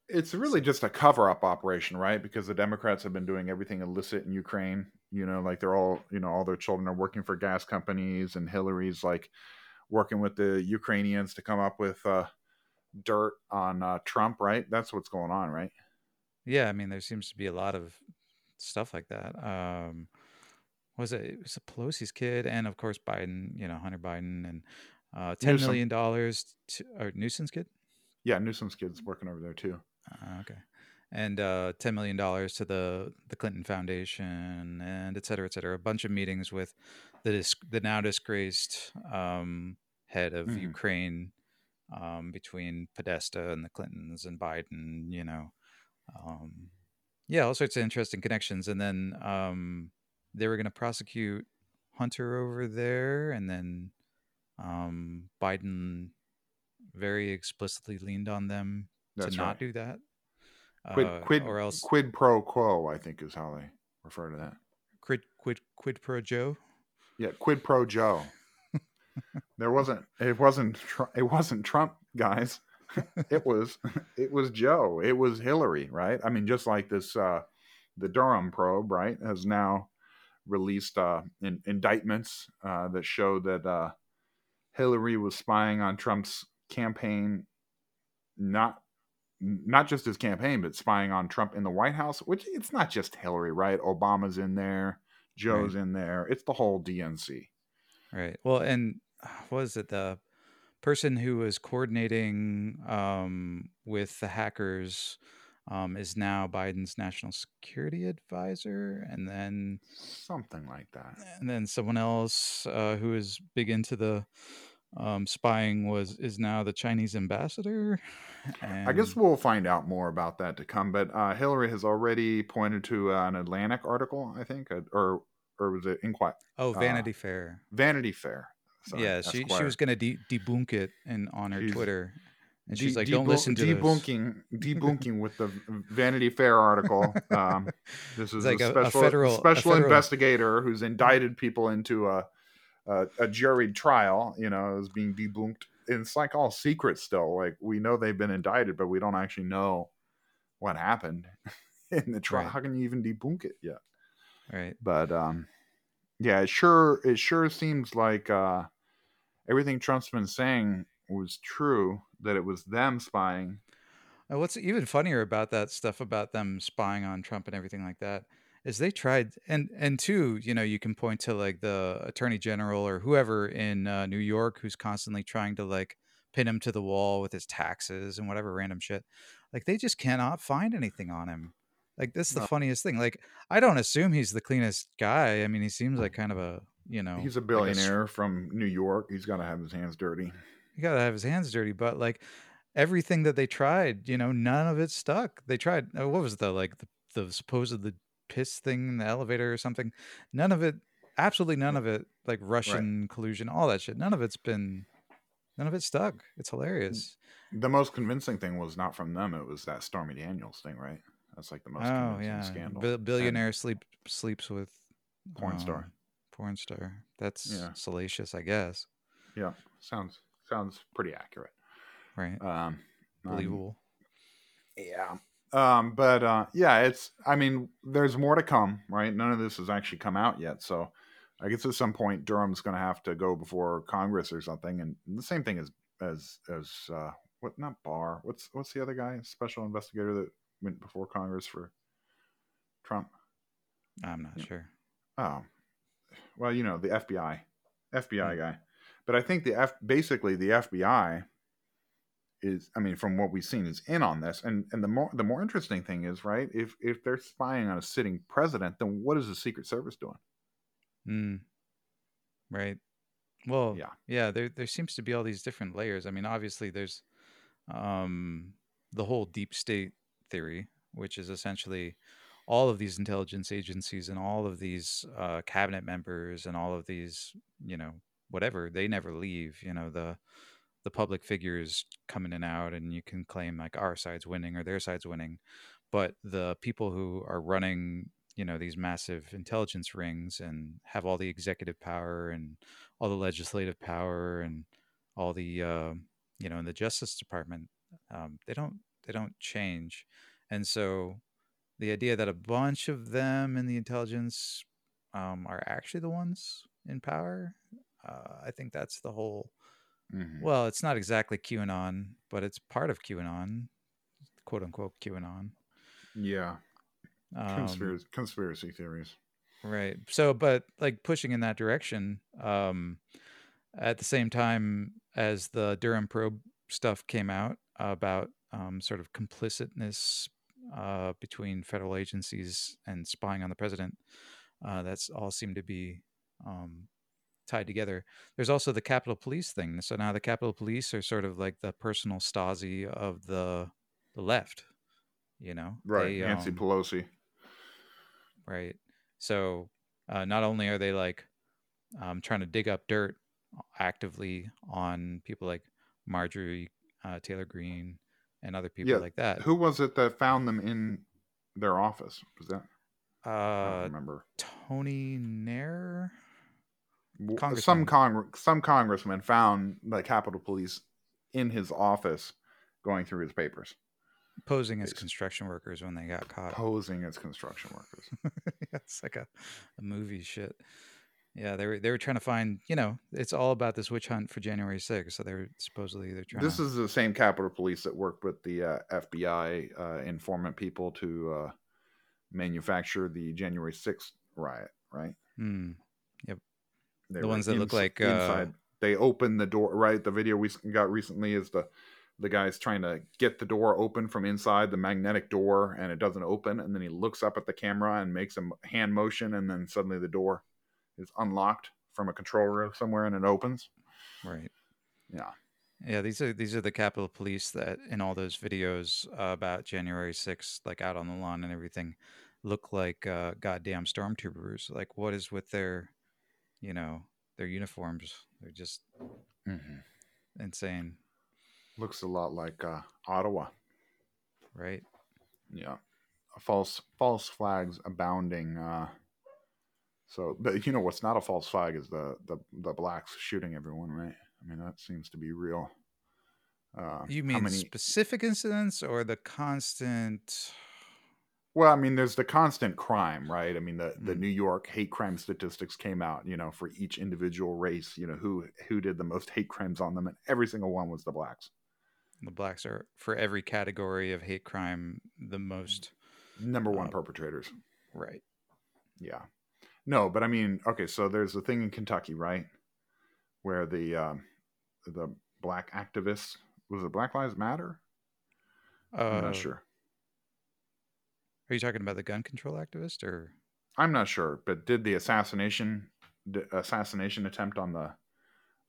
It's really just a cover up operation, right? Because the Democrats have been doing everything illicit in Ukraine. You know, like they're all, you know, all their children are working for gas companies, and Hillary's like working with the Ukrainians to come up with uh, dirt on uh, Trump, right? That's what's going on, right? Yeah, I mean there seems to be a lot of stuff like that. Um, was it? It was a Pelosi's kid, and of course Biden. You know, Hunter Biden, and uh, ten Newsom. million dollars to or Newsom's kid. Yeah, Newsom's kid's working over there too. Uh, okay. And uh, $10 million to the, the Clinton Foundation and et cetera, et cetera. A bunch of meetings with the, dis- the now disgraced um, head of Mhm. Ukraine um, between Podesta and the Clintons and Biden, you know. Um, yeah, all sorts of interesting connections. And then um, they were going to prosecute Hunter over there. And then um, Biden very explicitly leaned on them That's to not right. do that. Quid, Uh, quid, or else quid pro quo, I think is how they refer to that. quid quid quid pro Joe. Yeah, quid pro Joe. there wasn't. It wasn't. It wasn't Trump, guys. it was. It was Joe. It was Hillary, right? I mean, just like this, uh, the Durham probe, right, has now released uh, in, indictments uh, that show that uh, Hillary was spying on Trump's campaign, not not just his campaign, but spying on Trump in the White House. Which it's not just Hillary, right? Obama's in there. Joe's in there. It's the whole DNC. Right. Well, and was it the person who was coordinating um, with the hackers um, is now Biden's national security advisor, and then Something like that. and then someone else uh, who is big into the um, spying was is now the Chinese ambassador. I guess we'll find out more about that to come. But uh, Hillary has already pointed to uh, an Atlantic article, I think, uh, or or was it Inquiry? oh, uh, Vanity Fair. Vanity Fair. Sorry, yeah, she she was gonna de- debunk it and on her She's- Twitter, and De- she's like, "Don't debunk- listen to this." debunking debunking with the Vanity Fair article. Um, this is like a a- a special a special federal- investigator who's indicted people into a, a a juried trial. You know, is being debunked. And it's like all secret still. Like we know they've been indicted, but we don't actually know what happened in the trial. Right. How can you even debunk it yet? Right. But um, yeah, it sure it sure seems like uh, everything Trump's been saying was true. That it was them spying. Uh, What's even funnier about that stuff about them spying on Trump and everything like that is they tried and and two, you know, you can point to like the attorney general or whoever in uh, New York who's constantly trying to like pin him to the wall with his taxes and whatever random shit. Like they just cannot find anything on him. Like that's the No. funniest thing. Like I don't assume he's the cleanest guy. I mean, he seems like kind of a you know He's a like s- billionaire from New York. He's got to have his hands dirty. he got to have his hands dirty but like everything that they tried you know none of it stuck they tried uh, what was the like the, the supposed the piss thing in the elevator or something none of it absolutely none of it like russian collusion all that shit none of it's been none of it stuck it's hilarious The most convincing thing was not from them. It was that Stormy Daniels thing, right? That's like the most oh convincing yeah scandal. And billionaire sleep sleeps with porn star. um, porn star that's Yeah. salacious i guess Yeah, sounds sounds pretty accurate. right Um, um, believable Yeah. Um, but uh, yeah, it's. I mean, there's more to come, right? None of this has actually come out yet, so I guess at some point Durham's going to have to go before Congress or something, and the same thing as as as uh, what? Not Barr. What's what's the other guy? Special investigator that went before Congress for Trump. i'm not sure Oh, well, you know the FBI, FBI guy. But I think the F basically the FBI is. I mean, from what we've seen, is in on this. And and the more the more interesting thing is, right? If if they're spying on a sitting president, then what is the Secret Service doing? Mm. Right. Well, Yeah. yeah, there there seems to be all these different layers. I mean, obviously there's um the whole deep state theory, which is essentially all of these intelligence agencies and all of these uh, cabinet members and all of these, you know, whatever, they never leave. You know, the the public figures coming in and out, and you can claim like our side's winning or their side's winning, but the people who are running, you know, these massive intelligence rings and have all the executive power and all the legislative power and all the, uh, you know, in the Justice Department, um, they don't they don't change, and so the idea that a bunch of them in the intelligence um, are actually the ones in power, uh, I think that's the whole. Mhm. Well, it's not exactly QAnon, but it's part of QAnon, quote unquote QAnon. Yeah, Um, conspiracy conspiracy theories. right. So, but like pushing in that direction, um, at the same time as the Durham probe stuff came out about um, sort of complicitness uh, between federal agencies and spying on the president, uh, that's all seemed to be um, tied together. There's also the Capitol Police thing. So now the Capitol Police are sort of like the personal Stasi of the the left. You know, Right, They, Nancy um, Pelosi. right? So uh, not only are they like um, trying to dig up dirt actively on people like Marjorie uh, Taylor Greene and other people Yeah, like that. Who was it that found them in their office? Was that? I don't Uh, remember. Tony Nair. Some congr- some congressman found the Capitol Police in his office going through his papers, posing as construction workers when they got caught. posing as construction workers. it's like a, a movie shit. Yeah, they were they were trying to find. You know, it's all about this witch hunt for January 6th. So they're supposedly they're trying. This to, is the same Capitol Police that worked with the uh, FBI uh, informant people to uh, manufacture the January sixth riot. Right? Hmm. They The ones that look like, uh, inside. They open the door. Right? The video we got recently is the the guy's trying to get the door open from inside the magnetic door, and it doesn't open. And then he looks up at the camera and makes a hand motion, and then suddenly the door is unlocked from a control room somewhere, and it opens. right. Yeah. Yeah, these are these are the Capitol Police that in all those videos uh, about January 6th, like out on the lawn and everything, look like uh, goddamn stormtroopers. Like, what is with their, you know, their uniforms? They're just hmm insane, Looks a lot like uh, Ottawa. right? Yeah. False false flags abounding. Uh, so, but you know what's not a false flag is the the the blacks shooting everyone, right? I mean that seems to be real. Uh, You mean many? specific incidents or the constant? Well, I mean, there's the constant crime, right? I mean, the, the Mm. New York hate crime statistics came out, you know, for each individual race, you know, who who did the most hate crimes on them, and every single one was the blacks. The blacks are for every category of hate crime the most Number one Uh, perpetrators. right. Yeah. No, but I mean, okay, so there's a thing in Kentucky, right, where the um, the black activists was it Black Lives Matter? I'm Uh, not sure. Are you talking about the gun control activist or? I'm not sure, but did the assassination assassination attempt on the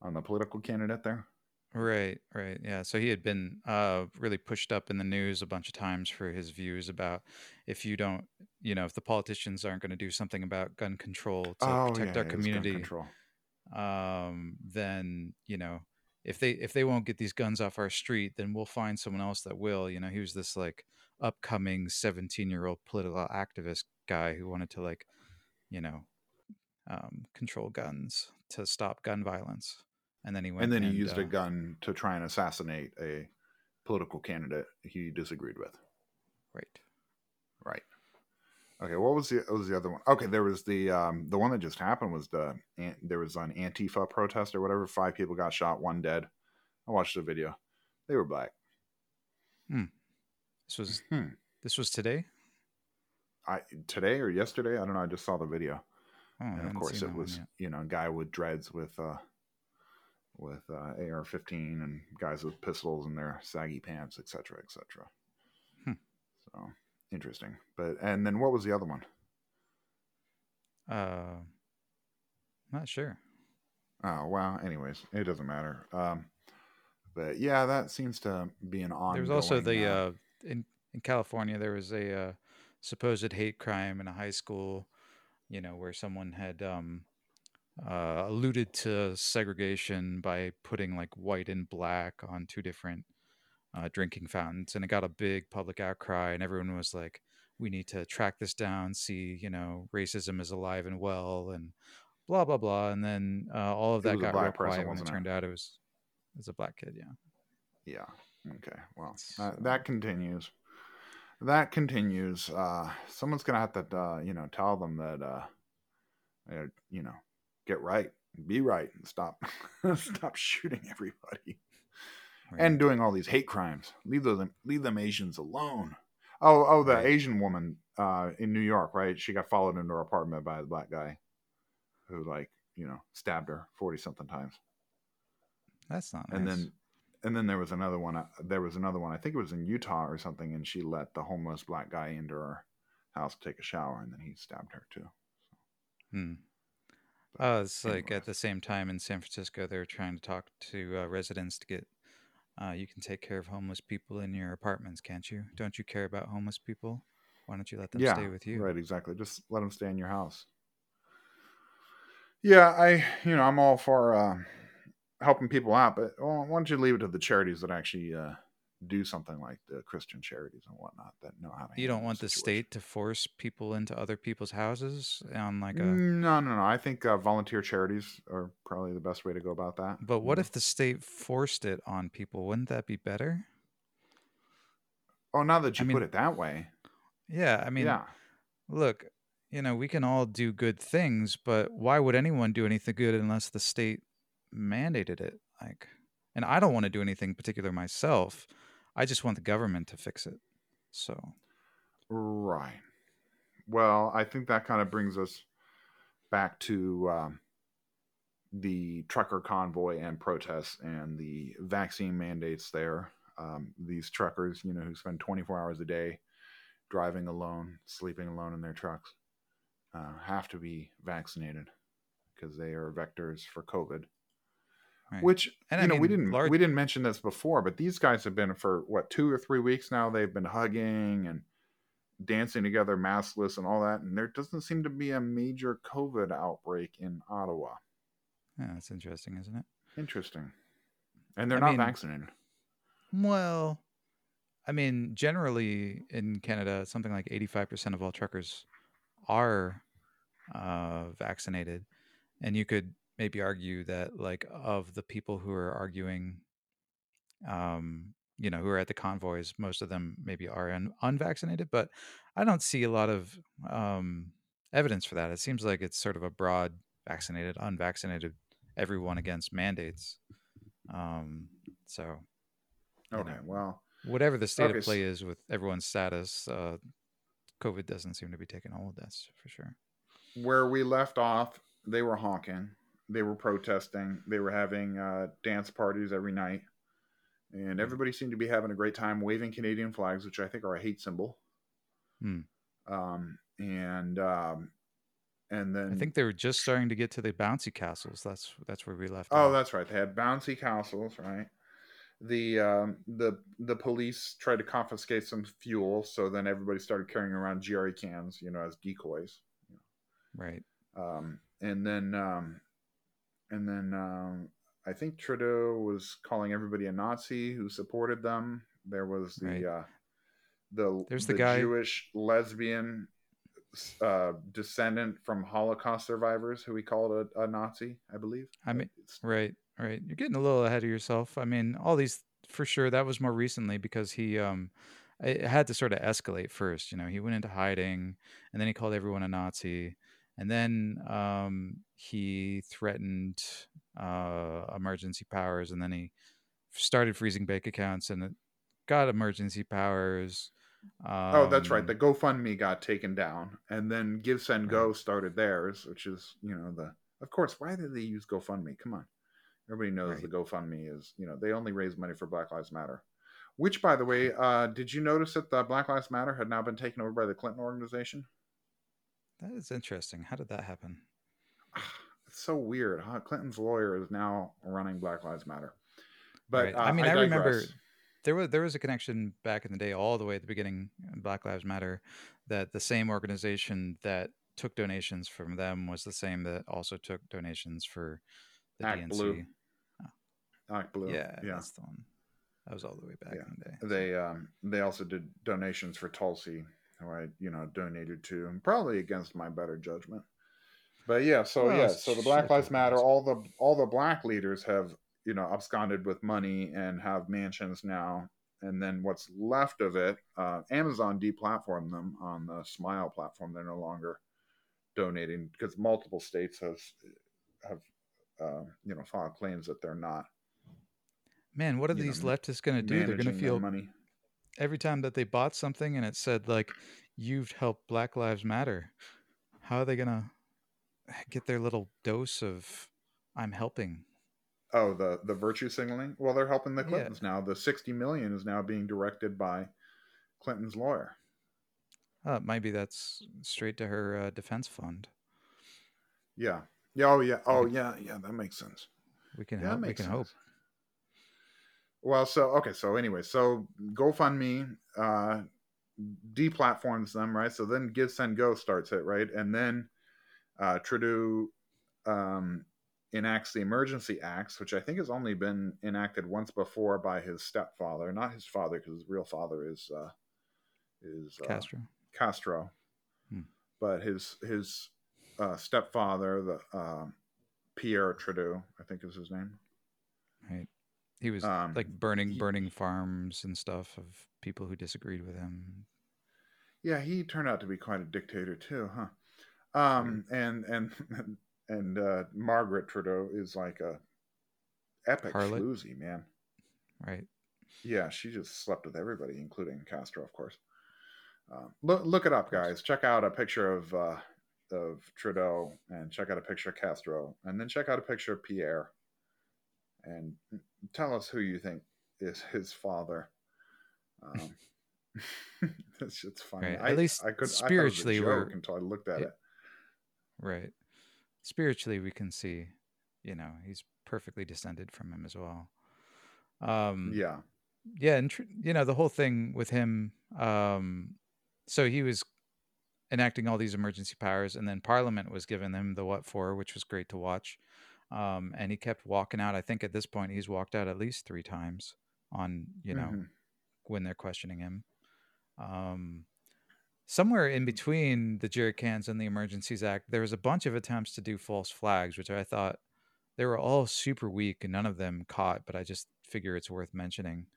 on the political candidate there? Right, right. Yeah. So he had been uh, really pushed up in the news a bunch of times for his views about if you don't, you know, if the politicians aren't going to do something about gun control to Oh protect yeah, our yeah, it was gun community, um, then you know, if they if they won't get these guns off our street, then we'll find someone else that will. You know, he was this like upcoming seventeen year old political activist guy who wanted to like, you know, um, control guns to stop gun violence, and then he went and then he and, used uh, a gun to try and assassinate a political candidate he disagreed with. right. Right. Okay. What was the what was the other one? Okay, there was the um the one that just happened was the an- there was an Antifa protest or whatever. Five people got shot, one dead. I watched the video. They were black. This was Hmm. this was today. I today or yesterday, I don't know. I just saw the video, Oh, and of course it was you know a guy with dreads with uh with uh, AR-15 and guys with pistols in their saggy pants, etc., etc. Hmm. So interesting. But and then what was the other one? Uh, not sure. Oh well. Anyways, it doesn't matter. Um, but yeah, that seems to be an ongoing. There was also the uh, uh, in in California there was a uh, supposed hate crime in a high school, you know, where someone had um, uh, alluded to segregation by putting like white and black on two different uh, drinking fountains, and it got a big public outcry, and everyone was like, "We need to track this down, see, you know, racism is alive and well," and blah blah blah, and then uh, all of that got real quiet when it it? turned out it was it was a black kid, yeah. yeah. Okay. Well, that, that continues. That continues. Uh, someone's gonna have to, uh, you know, tell them that, uh, you know, get right, be right, and stop, stop shooting everybody. Right. and doing all these hate crimes. Leave those leave them Asians alone. Oh, oh, the Right. Asian woman uh, in New York, right? She got followed into her apartment by the black guy who, like, you know, stabbed her forty something times. that's not And nice. then, and then there was another one. uh, There was another one. I think it was in Utah or something. And she let the homeless black guy into her house to take a shower, and then he stabbed her too. Hmm. But Oh, it's like at the same time in San Francisco, they're trying to talk to uh, residents to get. Uh, you can take care of homeless people in your apartments, can't you? Don't you care about homeless people? Why don't you let them yeah, stay with you? right, exactly. Just let them stay in your house. Yeah, I, you know, I'm all for uh, helping people out, but well, why don't you leave it to the charities that actually uh, do something like the Christian charities and whatnot that know how to. You don't want the state to force people into other people's houses on like a. No, no, no. I think uh, volunteer charities are probably the best way to go about that. But what know. if the state forced it on people? Wouldn't that be better? Oh, now that I you mean, put it that way, Yeah, I mean, yeah. look, you know, we can all do good things, but why would anyone do anything good unless the state mandated it? Like, and I don't want to do anything particular myself. I just want the government to fix it. So, Right. Well, I think that kind of brings us back to um, the trucker convoy and protests and the vaccine mandates there. Um, these truckers, you know, who spend 24 hours a day driving alone, sleeping alone in their trucks, uh, have to be vaccinated because they are vectors for COVID. Right. Which And you I know we didn't large- we didn't mention this before, but these guys have been for what two or three weeks now. They've been hugging and dancing together, maskless, and all that. And there doesn't seem to be a major COVID outbreak in Ottawa. Yeah, that's interesting, isn't it? Interesting. And they're I not mean- vaccinated. Well, I mean, generally in Canada, something like 85% of all truckers are uh, vaccinated. And you could maybe argue that, like, of the people who are arguing, um, you know, who are at the convoys, most of them maybe are un- unvaccinated. But I don't see a lot of um, evidence for that. It seems like it's sort of a broad vaccinated, unvaccinated, everyone against mandates. Um, so Okay. know. Well, whatever the state Okay, of play is with everyone's status, uh, COVID doesn't seem to be taking hold. That's for sure. where we left off, they were honking, they were protesting, they were having uh, dance parties every night, and everybody seemed to be having a great time waving Canadian flags, which I think are a hate symbol. Hmm. Um, and um, and then I think they were just starting to get to the bouncy castles. That's that's where we left. oh, off. that's right, they had bouncy castles, right? The um, the the police tried to confiscate some fuel, so then everybody started carrying around jerry cans, you know, as decoys. right. um, and then um, and then um, I think Trudeau was calling everybody a Nazi who supported them. There was the Right. uh, the There's the guy- Jewish lesbian uh, descendant from Holocaust survivors who he called a, a Nazi, I believe. I mean- It's- Right, right. You're getting a little ahead of yourself. I mean, all these for sure. That was more recently because he um, it had to sort of escalate first. You know, he went into hiding, and then he called everyone a Nazi, and then um, he threatened uh, emergency powers, and then he started freezing bank accounts, and it got emergency powers. oh, that's right. Um, The GoFundMe got taken down, and then Give Send. Go started theirs, which is you know the. Of course, why did they use GoFundMe? Come on, everybody knows Right. the GoFundMe is you know they only raise money for Black Lives Matter. Which, by the way, uh, did you notice that the Black Lives Matter had now been taken over by the Clinton organization? That is interesting. How did that happen? It's so weird. Huh? Clinton's lawyer is now running Black Lives Matter. But Right. uh, I mean, I remember there was there was a connection back in the day, all the way at the beginning, Black Lives Matter, that the same organization that took donations from them was the same that also took donations for the Act DNC. Blue. Act Blue. Yeah, yeah. that's the one. That was all the way back Yeah. in the day. They um they also did donations for Tulsi, who I you know donated to, and probably against my better judgment. But yeah, so Well, yeah, so the Black Lives Matter, all the all the black leaders have you know absconded with money and have mansions now. And then what's left of it, uh, Amazon deplatformed them on the Smile platform. They're no longer donating because multiple states have have uh, you know filed claims that they're not Man, what are you know, these leftists going to do? They're going to feel money. Every time that they bought something and it said like you've helped Black Lives Matter. How are they going to get their little dose of I'm helping? Oh, the the virtue signaling. Well, they're helping the Yeah. Clintons now. The sixty million is now being directed by Clinton's lawyer. Uh, maybe that's straight to her uh, defense fund. Yeah. Yeah. Oh, yeah. Oh, yeah. Yeah. That makes sense. We can Yeah, help. We can sense. hope. Well, so okay. So anyway, so GoFundMe uh, deplatforms them, right? So then Give Send Go starts it, right? And then uh, Trudeau um, enacts the Emergency Acts, which I think has only been enacted once before by his stepfather, not his father, because his real father is uh, is uh, Castro. Castro, Hmm. but his his uh, stepfather, the uh, Pierre Trudeau, I think is his name. Right. He was Um, like burning, he- burning farms and stuff of people who disagreed with him. Yeah, he turned out to be quite a dictator too, huh? Um, and and and uh, Margaret Trudeau is like a epic Harlot? floozy man. Right. Yeah, she just slept with everybody, including Castro, of course. Uh, look look it up, guys. Check out a picture of uh, of Trudeau, and check out a picture of Castro, and then check out a picture of Pierre, and tell us who you think is his father. Um, it's just funny. Right. At I, least I could spiritually I thought it was a we're- until I looked at it- it. Right. Spiritually, we can see you know he's perfectly descended from him as well. Um, Yeah. yeah, and tr- you know the whole thing with him. Um, so he was enacting all these emergency powers, and then Parliament was giving him the what for, which was great to watch. Um, and he kept walking out. I think at this point he's walked out at least three times on you know Mhm. when they're questioning him. Um, somewhere in between the jerry cans and the Emergencies Act, there was a bunch of attempts to do false flags, which I thought they were all super weak and none of them caught. But I just figure it's worth mentioning.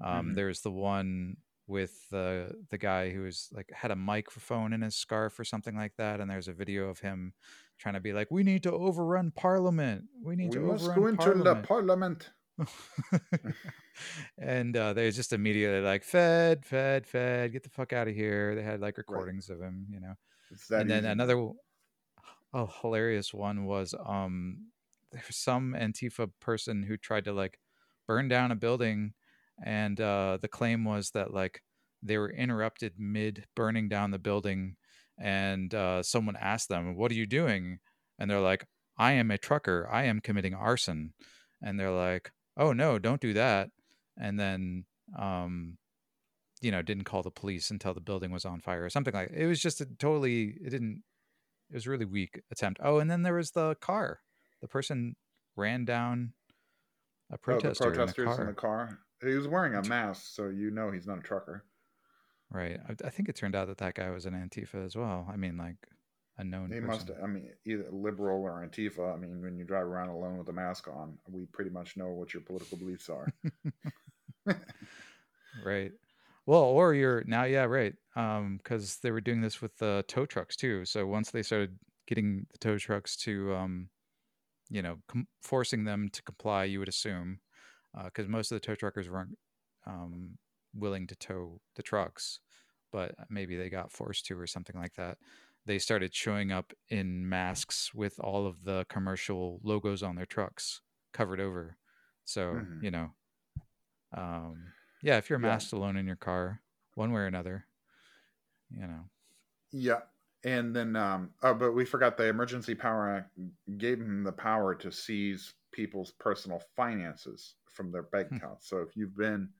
Um, Mhm. There's the one with the the guy who was like had a microphone in his scarf or something like that, and there's a video of him trying to be like, "We need to overrun Parliament. We need We to must overrun go into Parliament." the parliament. and uh, they just immediately like, "Fed, Fed, Fed, get the fuck out of here." They had like recordings of him, you know. And then another oh hilarious one was um there's some antifa person who tried to like burn down a building and uh the claim was that like they were interrupted mid burning down the building and uh someone asked them what are you doing? And they're like i am a trucker. I am committing arson. And they're like oh no don't do that. And then um you know didn't call the police until the building was on fire or something like it was just a totally it didn't it was a really weak attempt. Oh and then there was the car. The person ran down a oh, the protester in a protesters car in the car. He was wearing a mask, so you know he's not a trucker. Right I, I think it turned out that that guy was an antifa as well i mean like a known They person. must. I mean, either liberal or Antifa. I mean, when you drive around alone with a mask on, we pretty much know what your political beliefs are. right well or you're now yeah right um because they were doing this with the tow trucks too so once they started getting the tow trucks to um you know com- forcing them to comply you would assume because most of the tow truckers weren't um willing to tow the trucks but maybe they got forced to or something like that they started showing up in masks with all of the commercial logos on their trucks covered over so Mhm. you know um yeah if you're Yeah. masked alone in your car one way or another you know Yeah. And then, um, oh, but we forgot the Emergency Power Act gave him the power to seize people's personal finances from their bank Hmm. accounts. So if you've been,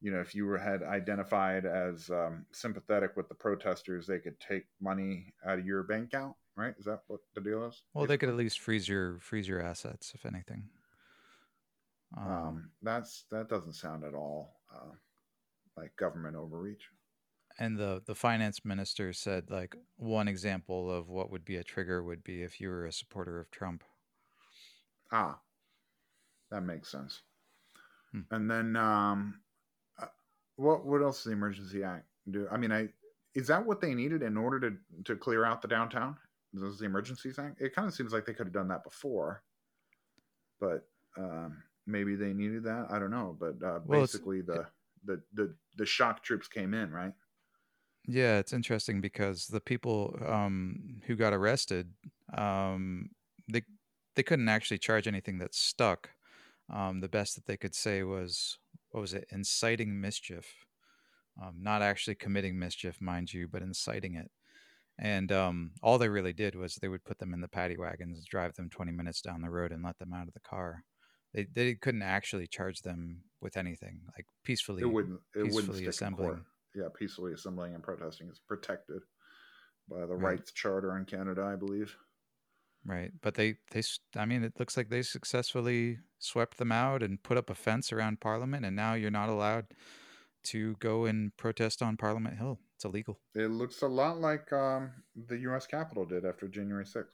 you know, if you were had identified as um, sympathetic with the protesters, they could take money out of your bank account, right? Is that what the deal is? well they could at least freeze your freeze your assets if anything um, Um, that's that doesn't sound at all uh, like government overreach. and the the finance minister said like one example of what would be a trigger would be if you were a supporter of Trump. Ah, that makes sense. Hmm. And then, um, what what else does the Emergency Act do? I mean, I is that what they needed in order to to clear out the downtown? Does the emergency Act? It kind of seems like they could have done that before, but um, maybe they needed that. I don't know. But uh, Well, basically, the, the the the shock troops came in, right? Yeah, it's interesting because the people um, who got arrested, um, they they couldn't actually charge anything that stuck. Um, the best that they could say was what was it, inciting mischief, um, not actually committing mischief, mind you, but inciting it. And um, all they really did was they would put them in the paddy wagons, drive them 20 minutes down the road, and let them out of the car. They they couldn't actually charge them with anything, like peacefully. It wouldn't it wouldn't assembling. Yeah, peacefully assembling and protesting is protected by the Right. Rights Charter in Canada, I believe. Right. But they, they, I mean, it looks like they successfully swept them out and put up a fence around Parliament, and now you're not allowed to go and protest on Parliament Hill. It's illegal. It looks a lot like um, the U.S. Capitol did after January 6th.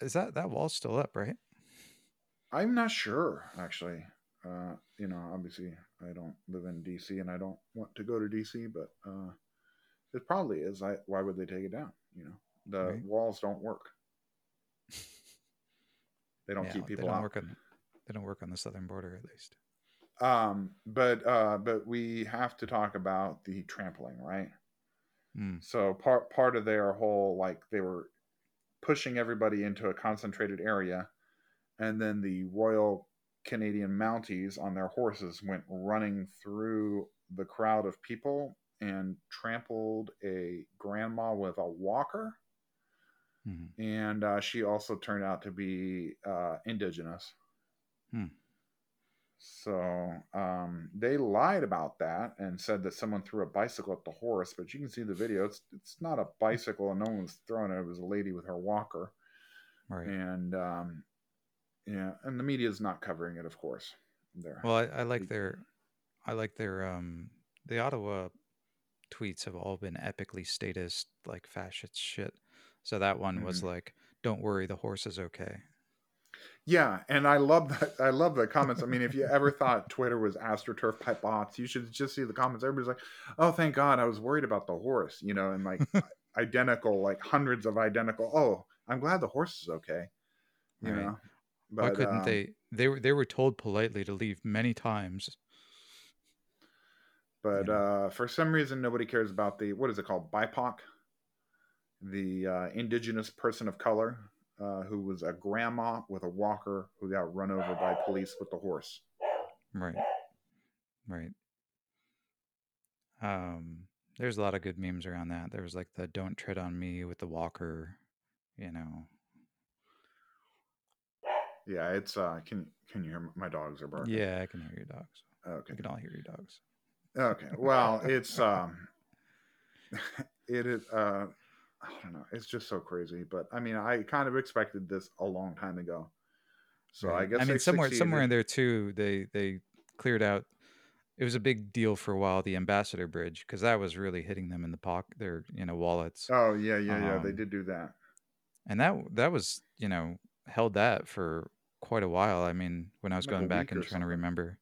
Is that, that wall's still up, right? I'm not sure, actually. Uh, you know, obviously, I don't live in D.C. and I don't want to go to D.C., but uh, it probably is. I, why would they take it down? You know, the Right. walls don't work. They don't Yeah, keep people they don't out. work on, they don't work on the southern border, at least. Um, but uh, but we have to talk about the trampling, right? Mm. So part part of their whole like they were pushing everybody into a concentrated area, and then the Royal Canadian Mounties on their horses went running through the crowd of people and trampled a grandma with a walker. Mhm. and uh, she also turned out to be uh, indigenous. Hmm. So um, they lied about that and said that someone threw a bicycle at the horse, but you can see the video. It's it's not a bicycle, and no one was throwing it. It was a lady with her walker, Right. and um, yeah, and the media is not covering it, of course. There. Well, I, I like their, I like their um the Ottawa tweets have all been epically statist, like fascist shit. So that one was Mhm. like, "Don't worry, the horse is okay." Yeah, and I love that. I love the comments. I mean, if you ever thought Twitter was astroturf type bots, you should just see the comments. Everybody's like, "Oh, thank God, I was worried about the horse," you know, and like identical, like hundreds of identical. Oh, I'm glad the horse is okay. You Right. know, Why but couldn't um, they? They were they were told politely to leave many times. But know. uh, for some reason, nobody cares about the what is it called, BIPOC, the uh, indigenous person of color uh, who was a grandma with a walker who got run over by police with the horse. Right. Right. Um, there's a lot of good memes around that. There was like the "Don't tread on me" with the walker. You know. Yeah, it's uh, can can you hear my dogs are barking? Yeah, I can hear your dogs. Okay. We can all hear your dogs. Okay. Well, it's um, it is uh, I don't know. It's just so crazy. But I mean, I kind of expected this a long time ago. So I guess I mean, somewhere succeeded. somewhere in there too, they they cleared out. It was a big deal for a while, the Ambassador Bridge, because that was really hitting them in the pocket, their you know wallets, Oh yeah, yeah, yeah. They Um, did do that. and that that was you know held that for quite a while. I mean, when I was Like going back and trying to remember,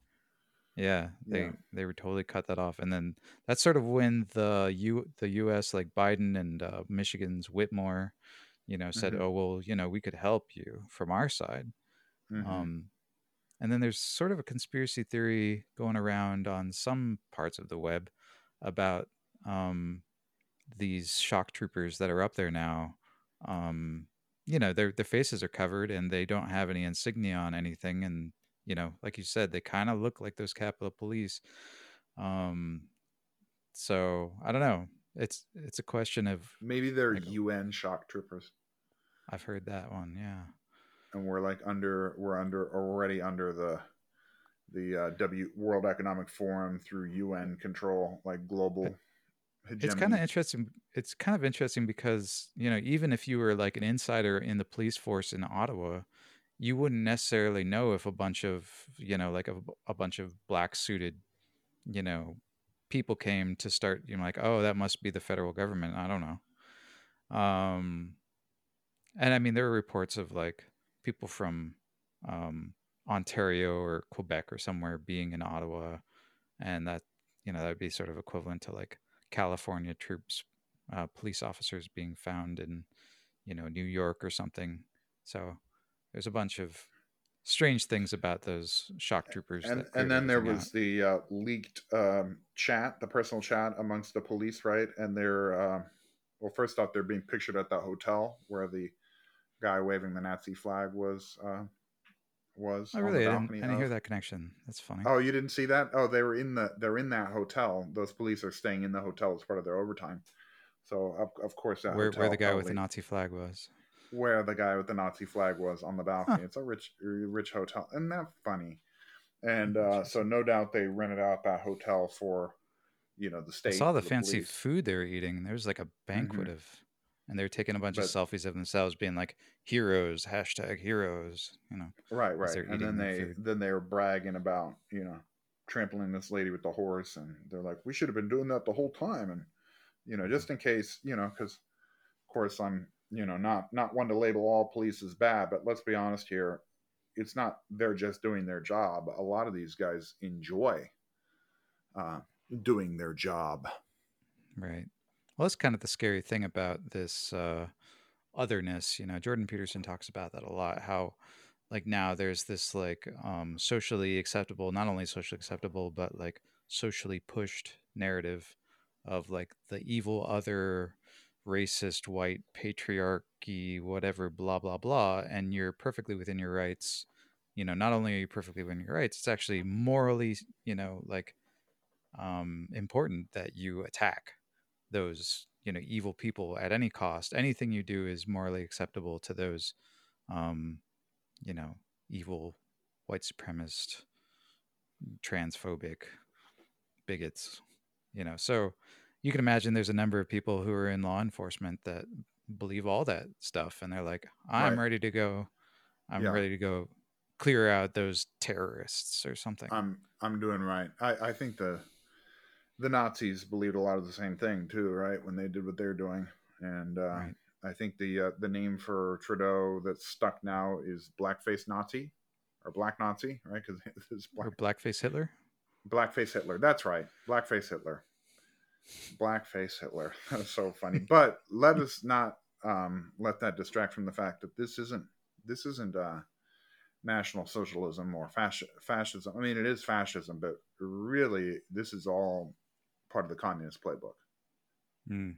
yeah, they Yeah. they were totally cut that off, and then that's sort of when the U the U.S. like Biden and uh, Michigan's Whitmer, you know, said, Mhm. oh well, you know, we could help you from our side. Mhm. Um, and then there's sort of a conspiracy theory going around on some parts of the web about um, these shock troopers that are up there now. Um, you know, their their faces are covered and they don't have any insignia on anything, and you know, like you said, they kind of look like those Capitol Police. Um, so I don't know. It's it's a question of Maybe they're Like- UN shock troopers, I've heard that one, yeah. and we're like under we're under already under the the uh, W World Economic Forum through UN control, like global. Hegemony. It's kind of interesting. It's kind of interesting because you know, even if you were like an insider in the police force in Ottawa, you wouldn't necessarily know if a bunch of you know, like a, a bunch of black suited, you know, people came to start. You know, like, oh, that must be the federal government. I don't know. Um, and I mean, there were reports of like people from um, Ontario or Quebec or somewhere being in Ottawa, and that you know that would be sort of equivalent to like California troops, uh, police officers being found in you know New York or something. So there's a bunch of strange things about those shock troopers. and and then there was the uh, leaked um, chat, the personal chat amongst the police, right? And they're uh, well, first off, they're being pictured at that hotel where the guy waving the Nazi flag was uh, was. out. Oh, really? I didn't, I didn't hear that connection. That's funny. Oh, you didn't see that? Oh, they were in the they're in that hotel. Those police are staying in the hotel as part of their overtime. So of, of course that where, where the guy with the Nazi flag was. Where the guy with the Nazi flag was on the balcony. It's a rich rich hotel, and that funny. And uh, so no doubt they rented out that hotel for you know the I state. saw the for fancy police. food they were eating. There was like a banquet of, and they were taking a bunch of Mm-hmm. Selfies of themselves, being like heroes, hashtag heroes. You know, right, right. And then they food. then they were bragging about you know trampling this lady with the horse, and they're like, we should have been doing that the whole time, and you know just in case you know because of course I'm you know not not one to label all police as bad, but let's be honest here. It's not they're just doing their job. A lot of these guys enjoy uh, doing their job. right? Well, that's kind of the scary thing about this uh, otherness. You know, Jordan Peterson talks about that a lot. How like now there's this like um, socially acceptable, not only socially acceptable, but like socially pushed narrative of like the evil other racist white patriarchy whatever blah blah blah and you're perfectly within your rights you know not only are you perfectly within your rights it's actually morally you know like um important that you attack those you know evil people at any cost. Anything you do is morally acceptable to those, um, you know, evil white supremacist, transphobic bigots. You know, so you can imagine there's a number of people who are in law enforcement that believe all that stuff, and they're like, "I'm Right. ready to go. I'm Yeah. ready to go clear out those terrorists or something." I'm I'm doing right. I I think the the Nazis believed a lot of the same thing too, right? When they did what they're doing, and uh, Right. I think the uh, the name for Trudeau that's stuck now is blackface Nazi or black Nazi, right? Because it's or blackface Hitler. blackface Hitler. That's right, blackface Hitler. Blackface Hitler. That's so funny. But let us not um, let that distract from the fact that this isn't this isn't uh, national socialism or fasc- fascism. I mean, it is fascism, but really, this is all part of the communist playbook. Mm.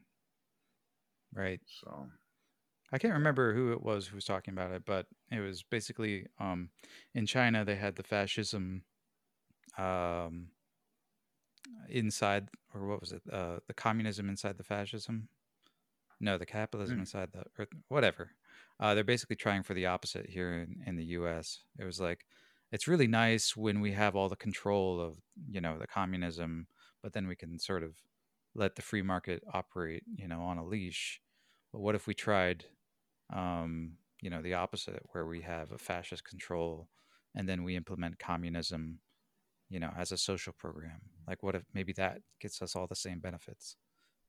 Right. So, I can't remember who it was who was talking about it, but it was basically um, in China they had the fascism um, inside, or what was it? Uh, the communism inside the fascism. No, the capitalism Hmm. inside the or whatever. Uh, they're basically trying for the opposite here in, in the U.S. It was like it's really nice when we have all the control of you know the communism, but then we can sort of let the free market operate, you know, on a leash. But what if we tried, um, you know, the opposite, where we have a fascist control, and then we implement communism, you know, as a social program? Like, what if maybe that gets us all the same benefits,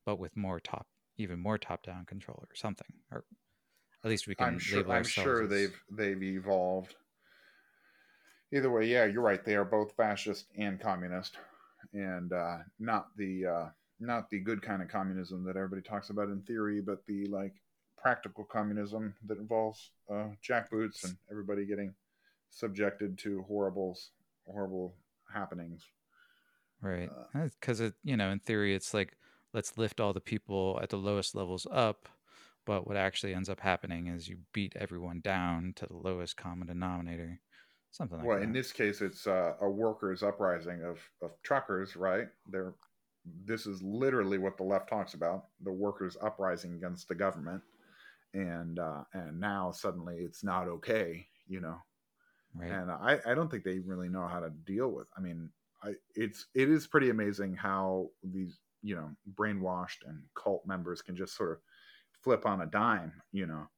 but with more top, even more top-down control or something, or at least we can I'm sure. I'm sure as- they've they've evolved. Either way, yeah, you're right. They are both fascist and communist, and uh, not the uh, not the good kind of communism that everybody talks about in theory, but the like practical communism that involves uh, jackboots and everybody getting subjected to horrible horrible happenings. Right. Uh, Because it, you know, in theory, it's like let's lift all the people at the lowest levels up, but what actually ends up happening is you beat everyone down to the lowest common denominator, something like well, that. Well, in this case, it's uh, a workers' uprising of, of truckers, right? They're this is literally what the left talks about: the workers' uprising against the government, and uh, and now suddenly it's not okay, you know. Right. And I, I don't think they really know how to deal with. I mean, I it's it is pretty amazing how these you know brainwashed and cult members can just sort of flip on a dime, you know.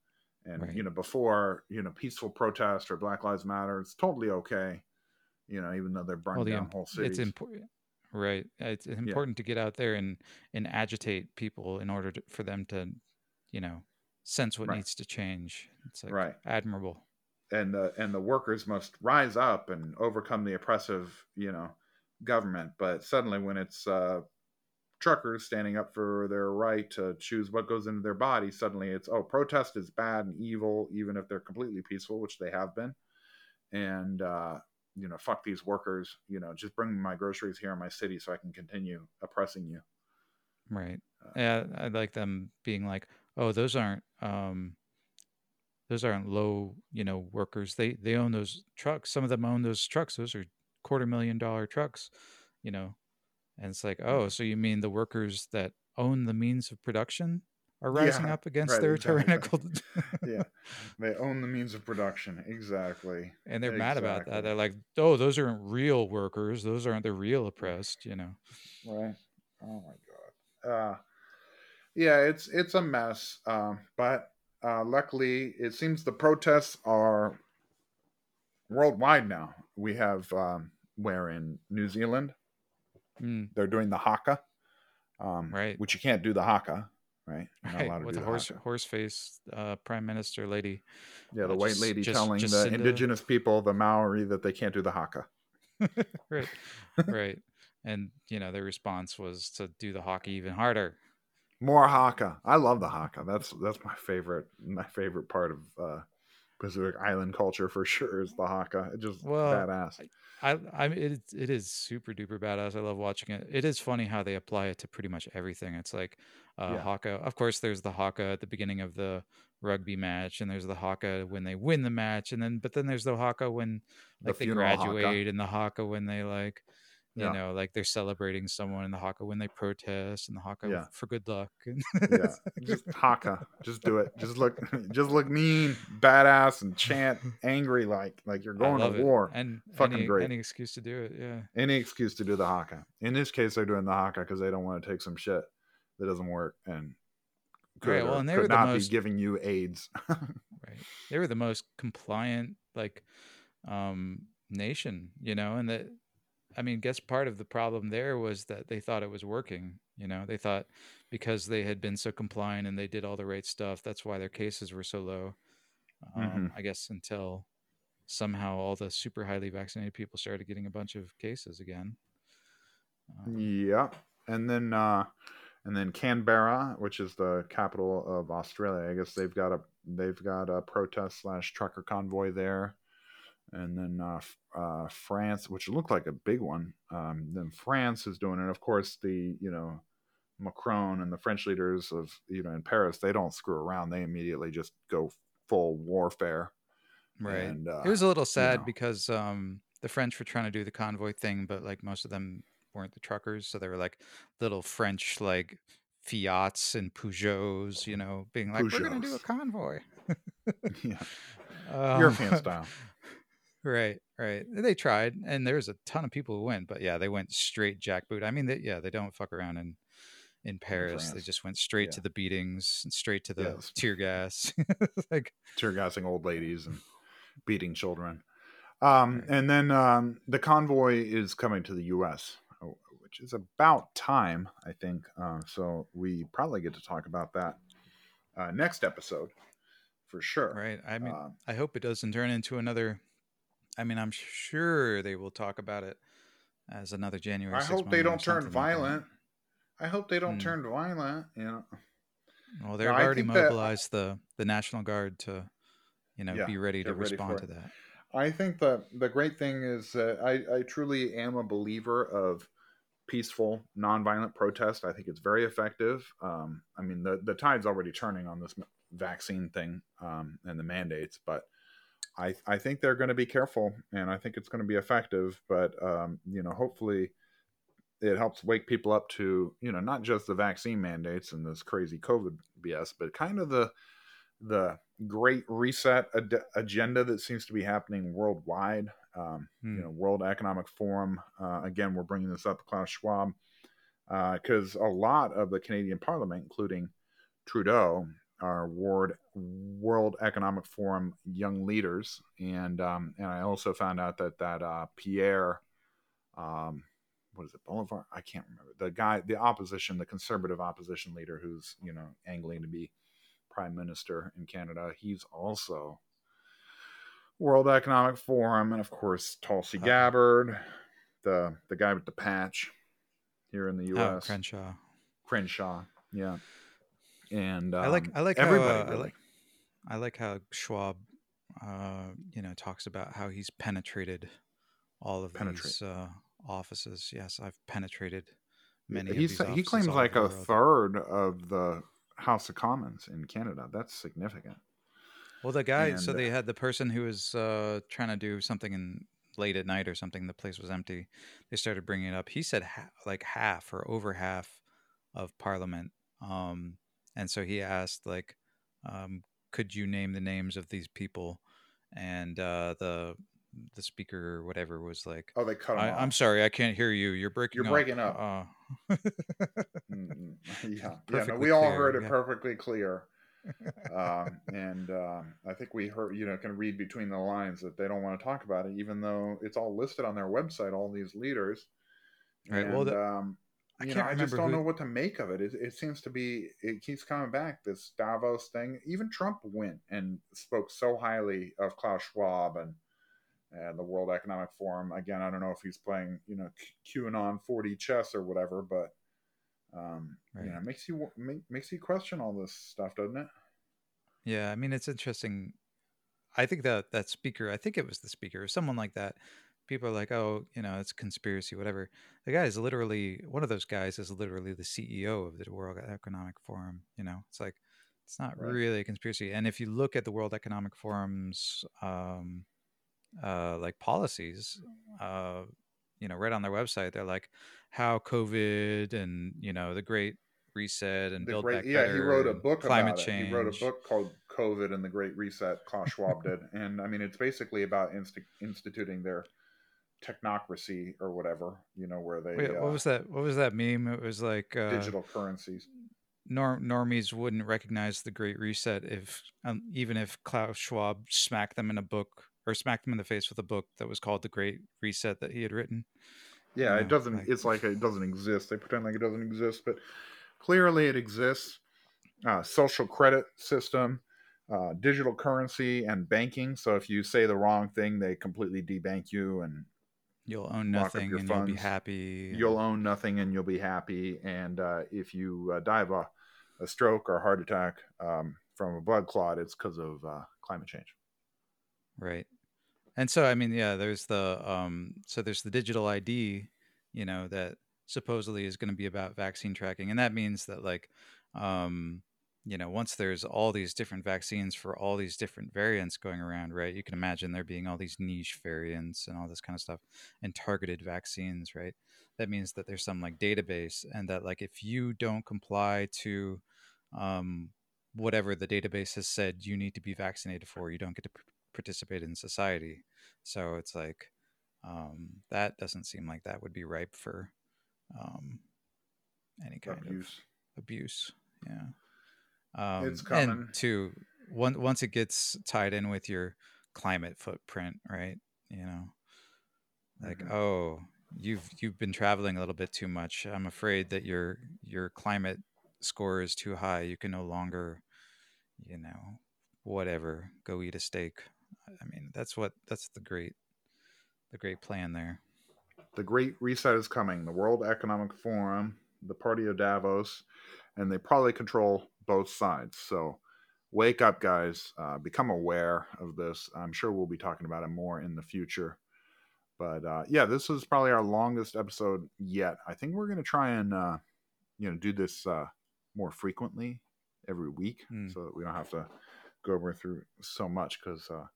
And Right. you know, before you know, peaceful protest or Black Lives Matter, it's totally okay, you know, even though they're burning well, the down imp- whole cities. it's important, right? It's important to get out there and and agitate people in order to, for them to, you know, sense what Right. needs to change. It's like Right. admirable. And the and the workers must rise up and overcome the oppressive you know government. But suddenly when it's uh truckers standing up for their right to choose what goes into their body suddenly it's oh protest is bad and evil even if they're completely peaceful which they have been. And uh you know fuck these workers you know just bring my groceries here in my city so i can continue oppressing you. Right. Uh, Yeah, I like them being like, "Oh, those aren't um those aren't low, you know, workers. They they own those trucks. Some of them own those trucks. Those are quarter million dollar trucks, you know." And it's like, "Oh, so you mean the workers that own the means of production are rising Yeah, up against right, their exactly. tyrannical yeah they own the means of production exactly and they're mad about that. They're like, "Oh, those aren't real workers. Those aren't the real oppressed, you know." right oh my god uh yeah it's it's a mess um but uh luckily it seems the protests are worldwide now we have um where in new zealand Mm, they're doing the haka um Right. which you can't do the haka right not right. With the horse haka. horse face uh prime minister lady. yeah the uh, white just- lady just- telling the Jacinda- indigenous people the maori that they can't do the haka right right and you know their response was to do the haka even harder More haka. I love the haka. That's that's my favorite my favorite part of uh Pacific Island culture for sure is the haka. It just Well, badass. i i it, it is super duper badass i love watching it it is funny how they apply it to pretty much everything it's like uh Yeah. haka of course there's the haka at the beginning of the rugby match and there's the haka when they win the match and then but then there's the haka when The like they funeral haka. graduate and the haka when they like You Yeah. know, like they're celebrating someone in the haka when they protest, and the haka Yeah. for good luck. And Yeah, just haka, just do it. Just look, just look mean, badass, and chant angry like like you're going to it. war. and Fucking any, great. any excuse to do it. Yeah. Any excuse to do the haka. In this case, they're doing the haka because they don't want to take some shit that doesn't work and could, Right, well, and they could were the not most- be giving you AIDS. right they were the most compliant like um nation you know and that i mean guess part of the problem there was that they thought it was working you know they thought because they had been so compliant and they did all the right stuff that's why their cases were so low um, Mhm. i guess until somehow all the super highly vaccinated people started getting a bunch of cases again um, yeah, and then uh, and then Canberra, which is the capital of Australia. I guess they've got a they've got a protest slash trucker convoy there, and then uh, uh, France, which looked like a big one. Um, then France is doing it. Of course, the you know Macron and the French leaders of you know in Paris, they don't screw around. They immediately just go full warfare. right And, uh, it was a little sad know. because um the french were trying to do the convoy thing but like most of them weren't the truckers so they were like little french like fiats and peugeots you know being like we're gonna do a convoy yeah, um, European style. right right they tried and there's a ton of people who went but yeah they went straight jackboot i mean they, yeah they don't fuck around in in paris they just went straight to the beatings and straight to the Yes. tear gas like tear gassing old ladies and beating children. Um, Right. And then um, the convoy is coming to the U.S., oh, which is about time, I think. Uh, so we probably get to talk about that uh, next episode for sure. right i mean Um, I hope it doesn't turn into another. I mean, I'm sure they will talk about it as another January. I hope they don't turn something like violent. I hope they don't Hmm. turn violent. You know, Well, they've No, already think that- mobilized the the National Guard to, you know, Yeah, be ready to get ready respond to that. I think the the great thing is that I, I truly am a believer of peaceful, nonviolent protest. I think it's very effective. Um, I mean, the the tide's already turning on this vaccine thing um, and the mandates, but I I think they're going to be careful, and I think it's going to be effective. But um, you know, hopefully, it helps wake people up to you know not just the vaccine mandates and this crazy COVID BS, but kind of the the great reset ad- agenda that seems to be happening worldwide. Um, Hmm. You know, World Economic Forum. Uh, again, we're bringing this up, Klaus Schwab, because a lot of the Canadian Parliament, including Trudeau, are World World Economic Forum young leaders, and um, and I also found out that that uh, Pierre, um, what is it, Boulevard? I can't remember the guy, the opposition, the conservative opposition leader, who's you know angling to be prime minister in Canada. He's also World Economic Forum, and of course Tulsi Uh-oh. Gabbard, the the guy with the patch here in the Oh, U.S. Crenshaw. Crenshaw, yeah. And um, I like I like everybody. how uh, I like I like how Schwab, uh, you know, talks about how he's penetrated all of Penetrate. these uh, offices. Yes, I've penetrated many. he of these he claims like a third of the House of Commons in Canada. That's significant. Well, the guy, so they uh, had the person who was uh, trying to do something in late at night or something. The place was empty. They started bringing it up. He said ha- like half or over half of Parliament. Um, and so he asked, like, um, could you name the names of these people? And uh, the the speaker or whatever was like, Oh, they cut him I, off. I'm sorry, I can't hear you. You're breaking. You're breaking up. Uh, yeah, yeah. No, we all clear, heard it yeah. perfectly clear. um, and um, I think we heard, you know, can read between the lines that they don't want to talk about it, even though it's all listed on their website. All these leaders, Right, And, well, the- um, I you can't know, I just don't who- know what to make of it. it. It seems to be, it keeps coming back. This Davos thing. Even Trump went and spoke so highly of Klaus Schwab and and the World Economic Forum. Again, I don't know if he's playing, you know, QAnon 4D chess or whatever, but um, Right. you know, it makes you make, makes you question all this stuff, doesn't it? Yeah, I mean it's interesting. I think that that speaker, I think it was the speaker, or someone like that. People are like, "Oh, you know, it's conspiracy, whatever." The guy is literally one of those guys is literally the CEO of the World Economic Forum. You know, it's like it's not Right. really a conspiracy. And if you look at the World Economic Forum's um, uh, like policies, uh, you know, right on their website, they're like how COVID and you know the Great Reset and The Build great, Back yeah, Better. he wrote a book climate about change. He wrote a book called COVID and the Great Reset. Klaus Schwab did, and I mean, it's basically about insti- instituting their technocracy or whatever. You know, where they Wait, uh, what was that? What was that meme? It was like uh, digital currencies. norm- normies wouldn't recognize the Great Reset if, um, even if Klaus Schwab smacked them in a book or smacked them in the face with a book that was called The Great Reset that he had written. Yeah, Yeah, it doesn't. like- it's like it doesn't exist. They pretend like it doesn't exist, but clearly it exists. Uh, social credit system, uh, digital currency, and banking. So if you say the wrong thing, they completely debank you, and You'll own nothing and you'll be happy. you'll own nothing, and you'll be happy. And uh, if you uh, die of a, a stroke or heart attack um, from a blood clot, it's because of uh, climate change. Right. And so I mean, yeah, there's the um so there's the digital ID, you know, that supposedly is going to be about vaccine tracking. And that means that like um you know, once there's all these different vaccines for all these different variants going around, right? You can imagine there being all these niche variants and all this kind of stuff and targeted vaccines, right? That means that there's some like database and that like if you don't comply to um whatever the database has said you need to be vaccinated for, you don't get to p- participate in society. So it's like um, that doesn't seem like that would be ripe for um, any kind Abuse. of abuse. Yeah, um, It's coming. And two, one, once it gets tied in with your climate footprint, right? You know, like Mhm. oh, you've you've been traveling a little bit too much. I'm afraid that your your climate score is too high. You can no longer, you know, whatever, go eat a steak. I mean, that's what that's the great the great plan there. the great reset is coming the world economic forum the party of davos and they probably control both sides. So wake up guys. Uh, become aware of this. I'm sure we'll be talking about it more in the future. But uh, yeah this is probably our longest episode yet. I think we're going to try and uh, you know do this uh, more frequently every week Hmm. so that we don't have to go over through so much because uh,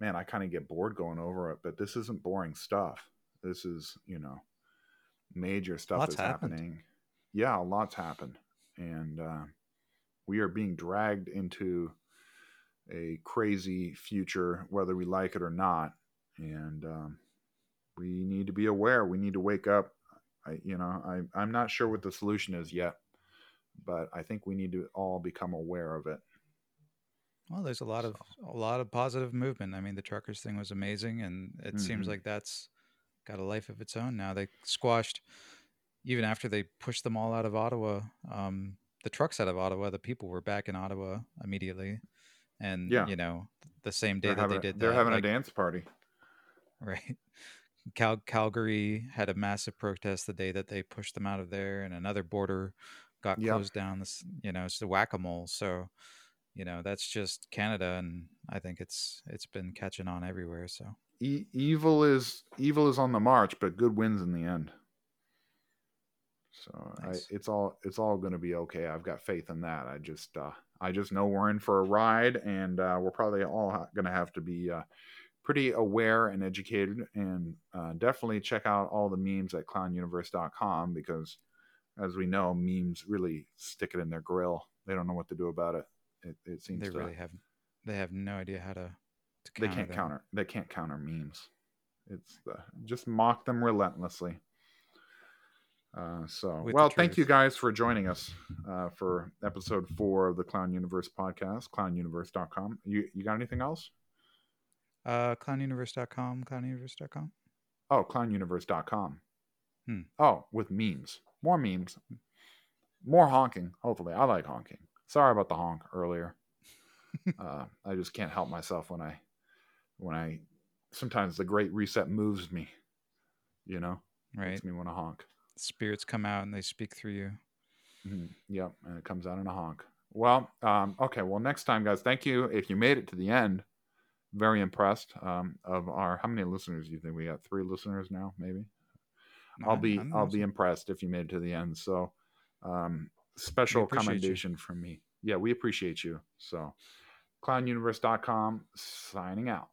man i kind of get bored going over it. But this isn't boring stuff. This is you know major stuff Lots that's happened. happening. Yeah a lot's happened. And uh, we are being dragged into a crazy future whether we like it or not and um, we need to be aware we need to wake up I, you know I, i'm not sure what the solution is yet but i think we need to all become aware of it Well, there's a lot of a lot of positive movement. I mean, the truckers thing was amazing, and it seems Mhm. like that's got a life of its own now. They squashed even after they pushed them all out of Ottawa. Um, the trucks out of Ottawa, the people were back in Ottawa immediately, and Yeah. you know, the same day they're that having, they did they're that, having like, a dance party right. Cal- Calgary had a massive protest the day that they pushed them out of there, and another border got closed down. This, you know, it's the whack a mole. So, you know, that's just Canada, and I think it's it's been catching on everywhere. So, e- evil is evil is on the march but good wins in the end so Nice. I, it's all it's all going to be okay i've got faith in that i just uh, i just know we're in for a ride and uh, we're probably all ha- going to have to be uh, pretty aware and educated and uh, definitely check out all the memes at clownuniverse.com because as we know memes really stick it in their grill they don't know what to do about it it, it seems they to, really have they have no idea how to. to they can't them. counter they can't counter memes it's the, just mock them relentlessly uh, so With well thank you guys for joining us uh, for episode four of the clown universe podcast clownuniverse.com you you got anything else? Uh, clownuniverse.com, clownuniverse.com. oh clownuniverse.com Hmm. oh with memes. More memes. More honking hopefully. I like honking. Sorry about the honk earlier. Uh, i just can't help myself when i when i sometimes the great reset moves me you know? Right. makes me want to honk Spirits come out and they speak through you. Mhm. Yep, and it comes out in a honk. Well, um, okay. Well, next time, guys. Thank you if you made it to the end. Very impressed um, of our. How many listeners do you think we got? Three listeners now, maybe. I'll be I'll be impressed if you made it to the end. So, um, special appreciate you. commendation from me. Yeah, we appreciate you. So, clownuniverse.com signing out.